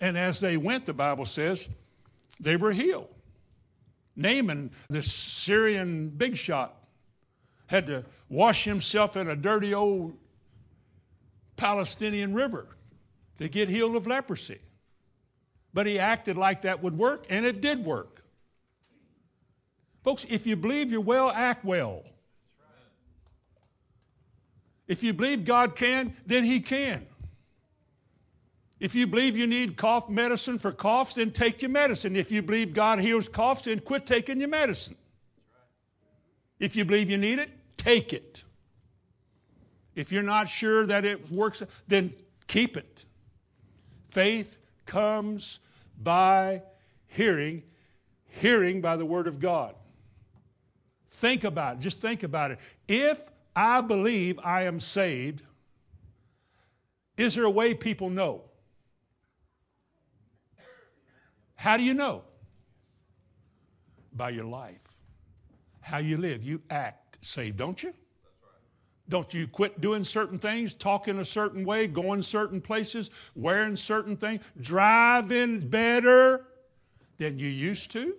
And as they went, the Bible says, they were healed. Naaman, the Syrian big shot, had to wash himself in a dirty old Palestinian river to get healed of leprosy. But he acted like that would work, and it did work. Folks, if you believe you're well, act well. If you believe God can, then He can. If you believe you need cough medicine for coughs, then take your medicine. If you believe God heals coughs, then quit taking your medicine. If you believe you need it, take it. If you're not sure that it works, then keep it. Faith comes by hearing, hearing by the Word of God. Think about it. Just think about it. If I believe I am saved, is there a way people know? How do you know? By your life. How you live. You act saved, don't you? Don't you quit doing certain things, talking a certain way, going certain places, wearing certain things, driving better than you used to?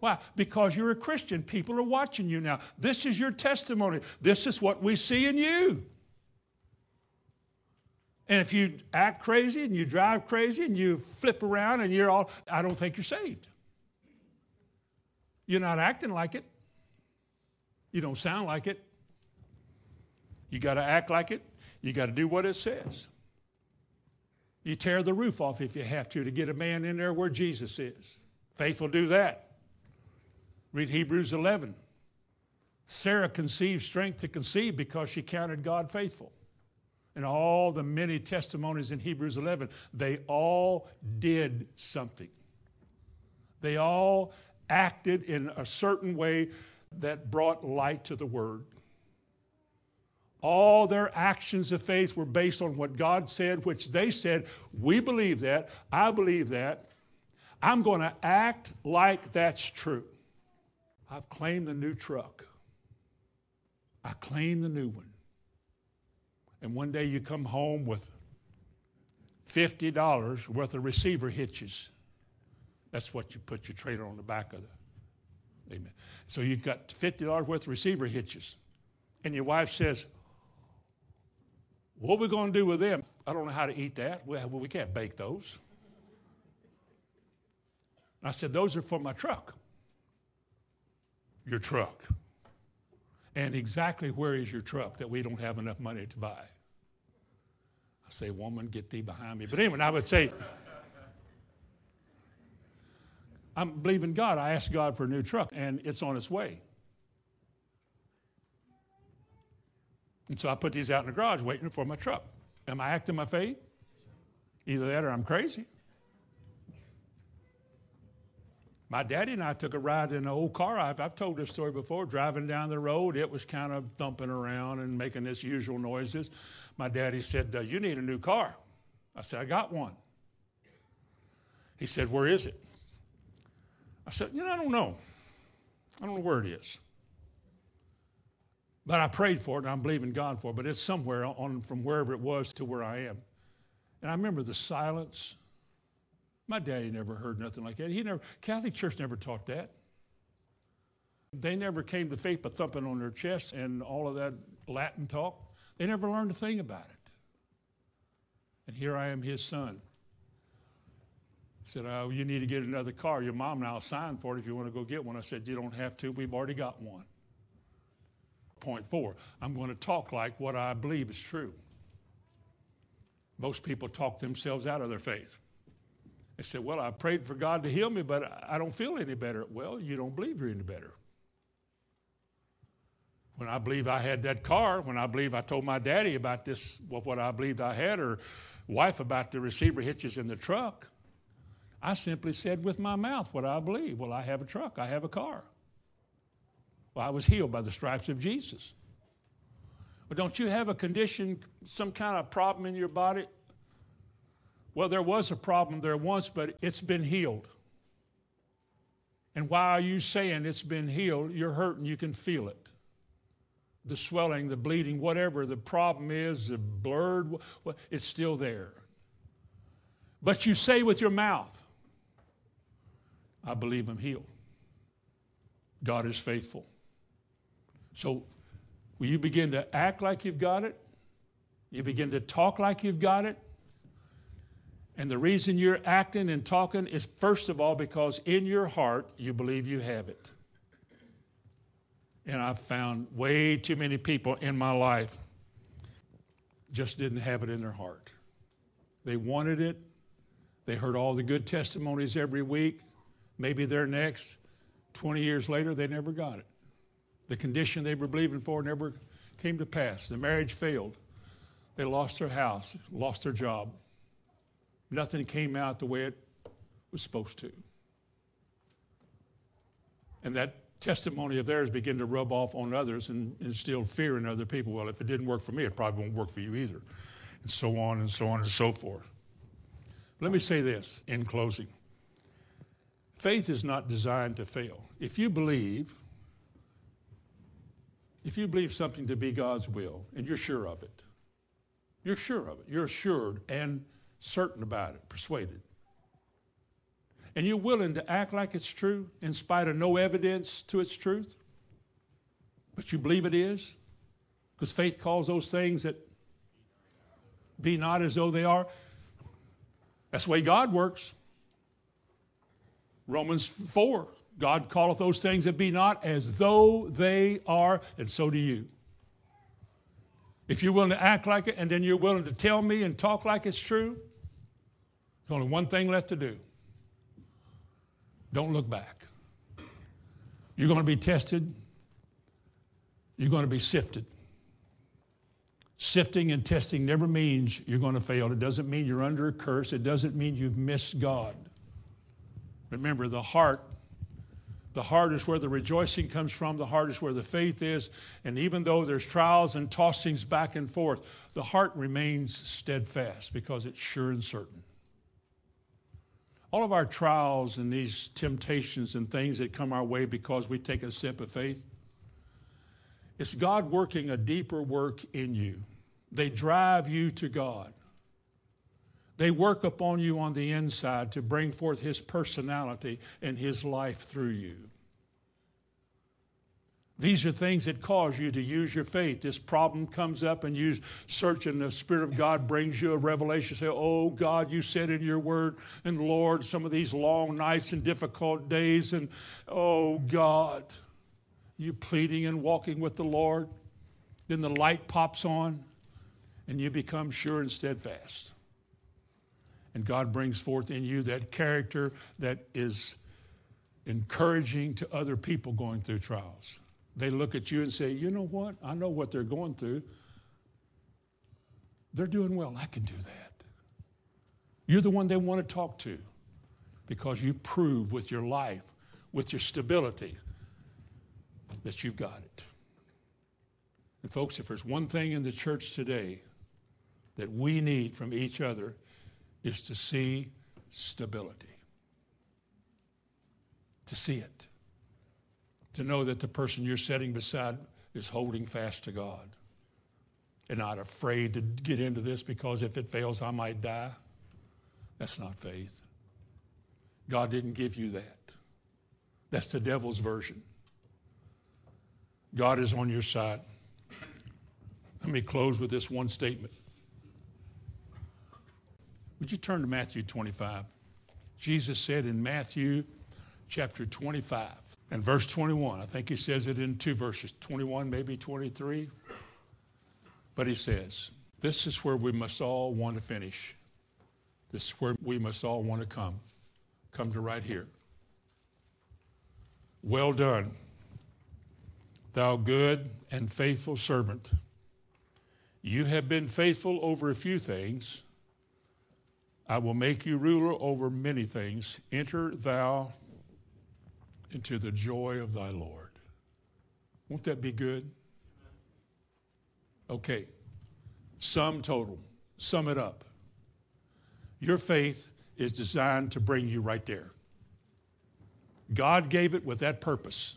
Why? Because you're a Christian. People are watching you now. This is your testimony. This is what we see in you. And if you act crazy and you drive crazy and you flip around and you're all, I don't think you're saved. You're not acting like it. You don't sound like it. You got to act like it. You got to do what it says. You tear the roof off if you have to to get a man in there where Jesus is. Faith will do that. Read Hebrews 11. Sarah conceived strength to conceive because she counted God faithful. And all the many testimonies in Hebrews 11, they all did something. They all acted in a certain way that brought light to the word. All their actions of faith were based on what God said, which they said, We believe that. I believe that. I'm going to act like that's true. I've claimed the new truck. I claim the new one. And one day you come home with $50 worth of receiver hitches. That's what you put your trailer on the back of the. Amen. So you've got $50 worth of receiver hitches. And your wife says, what are we going to do with them? I don't know how to eat that. Well, we can't bake those. And I said, Those are for my truck. Your truck. And exactly where is your truck that we don't have enough money to buy? I say, Woman, get thee behind me. But anyway, I would say, I'm believing God. I asked God for a new truck, and it's on its way. And so I put these out in the garage waiting for my truck. Am I acting my faith? Either that or I'm crazy. My daddy and I took a ride in an old car. I've, I've told this story before. Driving down the road, it was kind of thumping around and making its usual noises. My daddy said, uh, You need a new car. I said, I got one. He said, Where is it? I said, You know, I don't know. I don't know where it is. But I prayed for it and I'm believing God for it. But it's somewhere on from wherever it was to where I am. And I remember the silence. My daddy never heard nothing like that. He never Catholic Church never taught that. They never came to faith by thumping on their chest and all of that Latin talk. They never learned a thing about it. And here I am, his son. He said, Oh, you need to get another car. Your mom now signed for it if you want to go get one. I said, You don't have to. We've already got one. Point four, I'm going to talk like what I believe is true. Most people talk themselves out of their faith. They said, Well, I prayed for God to heal me, but I don't feel any better. Well, you don't believe you're any better. When I believe I had that car, when I believe I told my daddy about this, what I believed I had, or wife about the receiver hitches in the truck, I simply said with my mouth what I believe. Well, I have a truck, I have a car. Well, I was healed by the stripes of Jesus. But don't you have a condition, some kind of problem in your body? Well, there was a problem there once, but it's been healed. And why are you saying it's been healed? You're hurting, you can feel it. The swelling, the bleeding, whatever the problem is, the blurred, it's still there. But you say with your mouth, I believe I'm healed. God is faithful. So, will you begin to act like you've got it? You begin to talk like you've got it? And the reason you're acting and talking is, first of all, because in your heart you believe you have it. And I've found way too many people in my life just didn't have it in their heart. They wanted it. They heard all the good testimonies every week. Maybe they're next. 20 years later, they never got it. The condition they were believing for never came to pass. The marriage failed. They lost their house, lost their job. Nothing came out the way it was supposed to. And that testimony of theirs began to rub off on others and instill fear in other people. Well, if it didn't work for me, it probably won't work for you either. And so on and so on and so forth. Let me say this in closing faith is not designed to fail. If you believe, if you believe something to be God's will and you're sure of it, you're sure of it, you're assured and certain about it, persuaded. And you're willing to act like it's true in spite of no evidence to its truth, but you believe it is, because faith calls those things that be not as though they are. That's the way God works. Romans 4 God calleth those things that be not as though they are, and so do you. If you're willing to act like it and then you're willing to tell me and talk like it's true, there's only one thing left to do. Don't look back. You're going to be tested, you're going to be sifted. Sifting and testing never means you're going to fail. It doesn't mean you're under a curse. It doesn't mean you've missed God. Remember, the heart, the heart is where the rejoicing comes from. The heart is where the faith is. And even though there's trials and tossings back and forth, the heart remains steadfast because it's sure and certain. All of our trials and these temptations and things that come our way because we take a step of faith, it's God working a deeper work in you. They drive you to God. They work upon you on the inside to bring forth His personality and His life through you. These are things that cause you to use your faith. This problem comes up and you search and the Spirit of God brings you a revelation. Say, oh God, you said in your word, and Lord, some of these long nights and difficult days, and oh God, you pleading and walking with the Lord. Then the light pops on and you become sure and steadfast. And God brings forth in you that character that is encouraging to other people going through trials. They look at you and say, you know what? I know what they're going through. They're doing well. I can do that. You're the one they want to talk to because you prove with your life, with your stability, that you've got it. And, folks, if there's one thing in the church today that we need from each other, is to see stability. To see it to know that the person you're sitting beside is holding fast to God and not afraid to get into this because if it fails, I might die. That's not faith. God didn't give you that. That's the devil's version. God is on your side. Let me close with this one statement. Would you turn to Matthew 25? Jesus said in Matthew chapter 25, and verse 21, I think he says it in two verses 21, maybe 23. But he says, This is where we must all want to finish. This is where we must all want to come. Come to right here. Well done, thou good and faithful servant. You have been faithful over a few things. I will make you ruler over many things. Enter thou into the joy of thy Lord. Won't that be good? Okay, sum total, sum it up. Your faith is designed to bring you right there. God gave it with that purpose.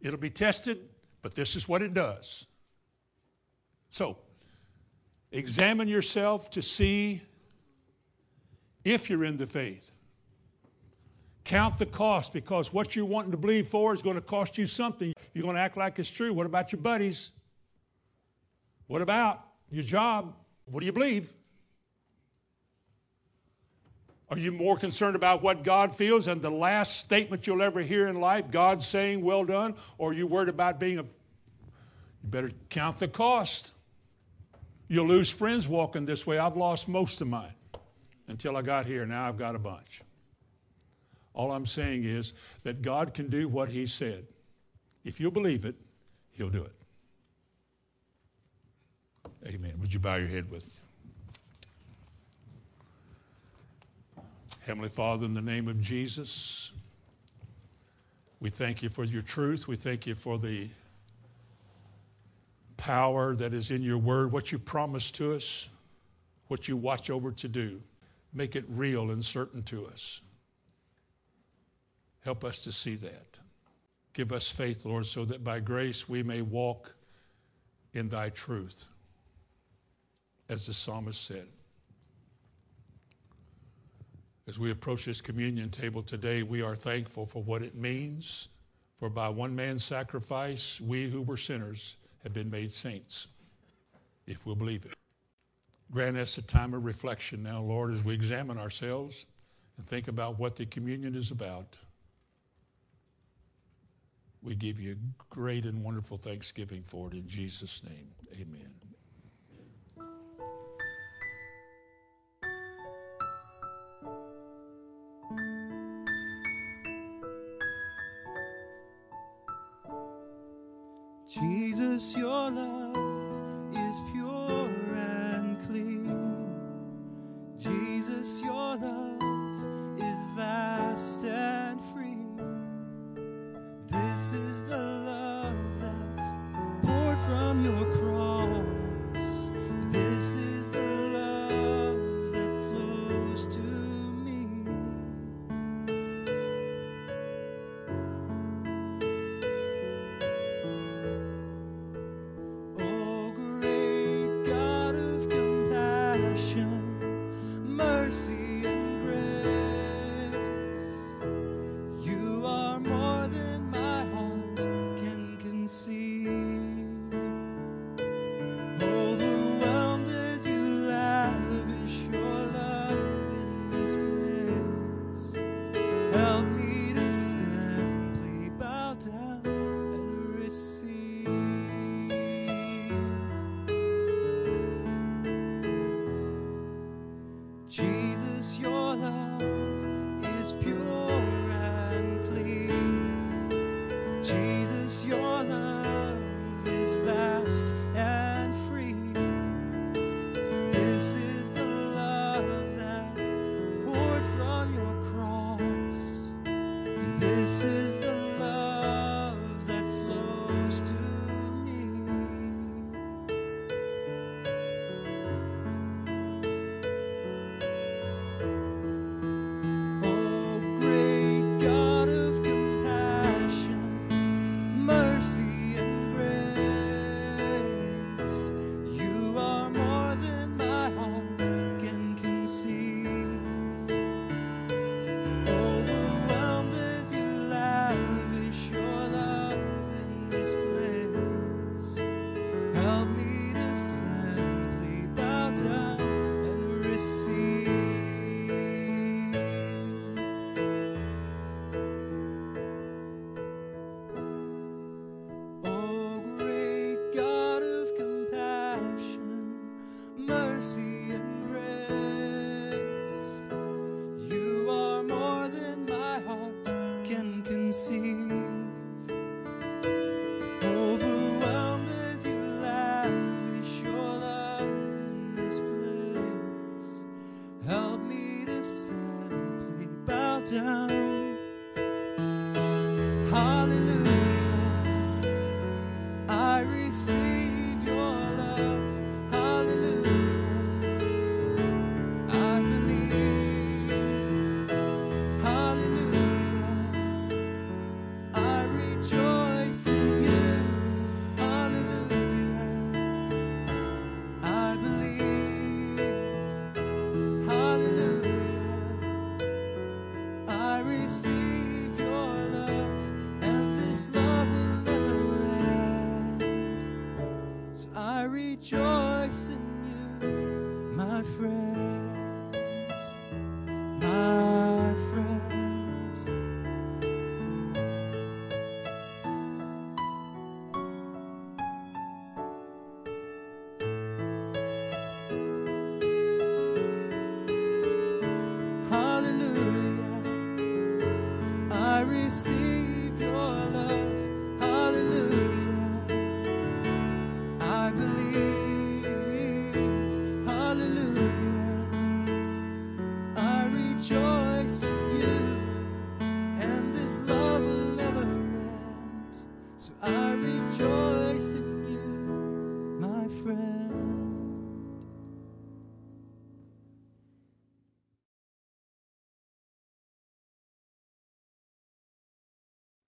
It'll be tested, but this is what it does. So, examine yourself to see if you're in the faith. Count the cost because what you're wanting to believe for is going to cost you something. You're going to act like it's true. What about your buddies? What about your job? What do you believe? Are you more concerned about what God feels and the last statement you'll ever hear in life, God saying, Well done? Or are you worried about being a. You better count the cost. You'll lose friends walking this way. I've lost most of mine until I got here. Now I've got a bunch. All I'm saying is that God can do what He said. If you'll believe it, He'll do it. Amen. Would you bow your head with me? Heavenly Father, in the name of Jesus, we thank you for your truth. We thank you for the power that is in your word, what you promised to us, what you watch over to do. Make it real and certain to us. Help us to see that. Give us faith, Lord, so that by grace we may walk in thy truth, as the psalmist said. As we approach this communion table today, we are thankful for what it means. For by one man's sacrifice, we who were sinners have been made saints, if we'll believe it. Grant us a time of reflection now, Lord, as we examine ourselves and think about what the communion is about. We give you great and wonderful thanksgiving for it in Jesus' name. Amen.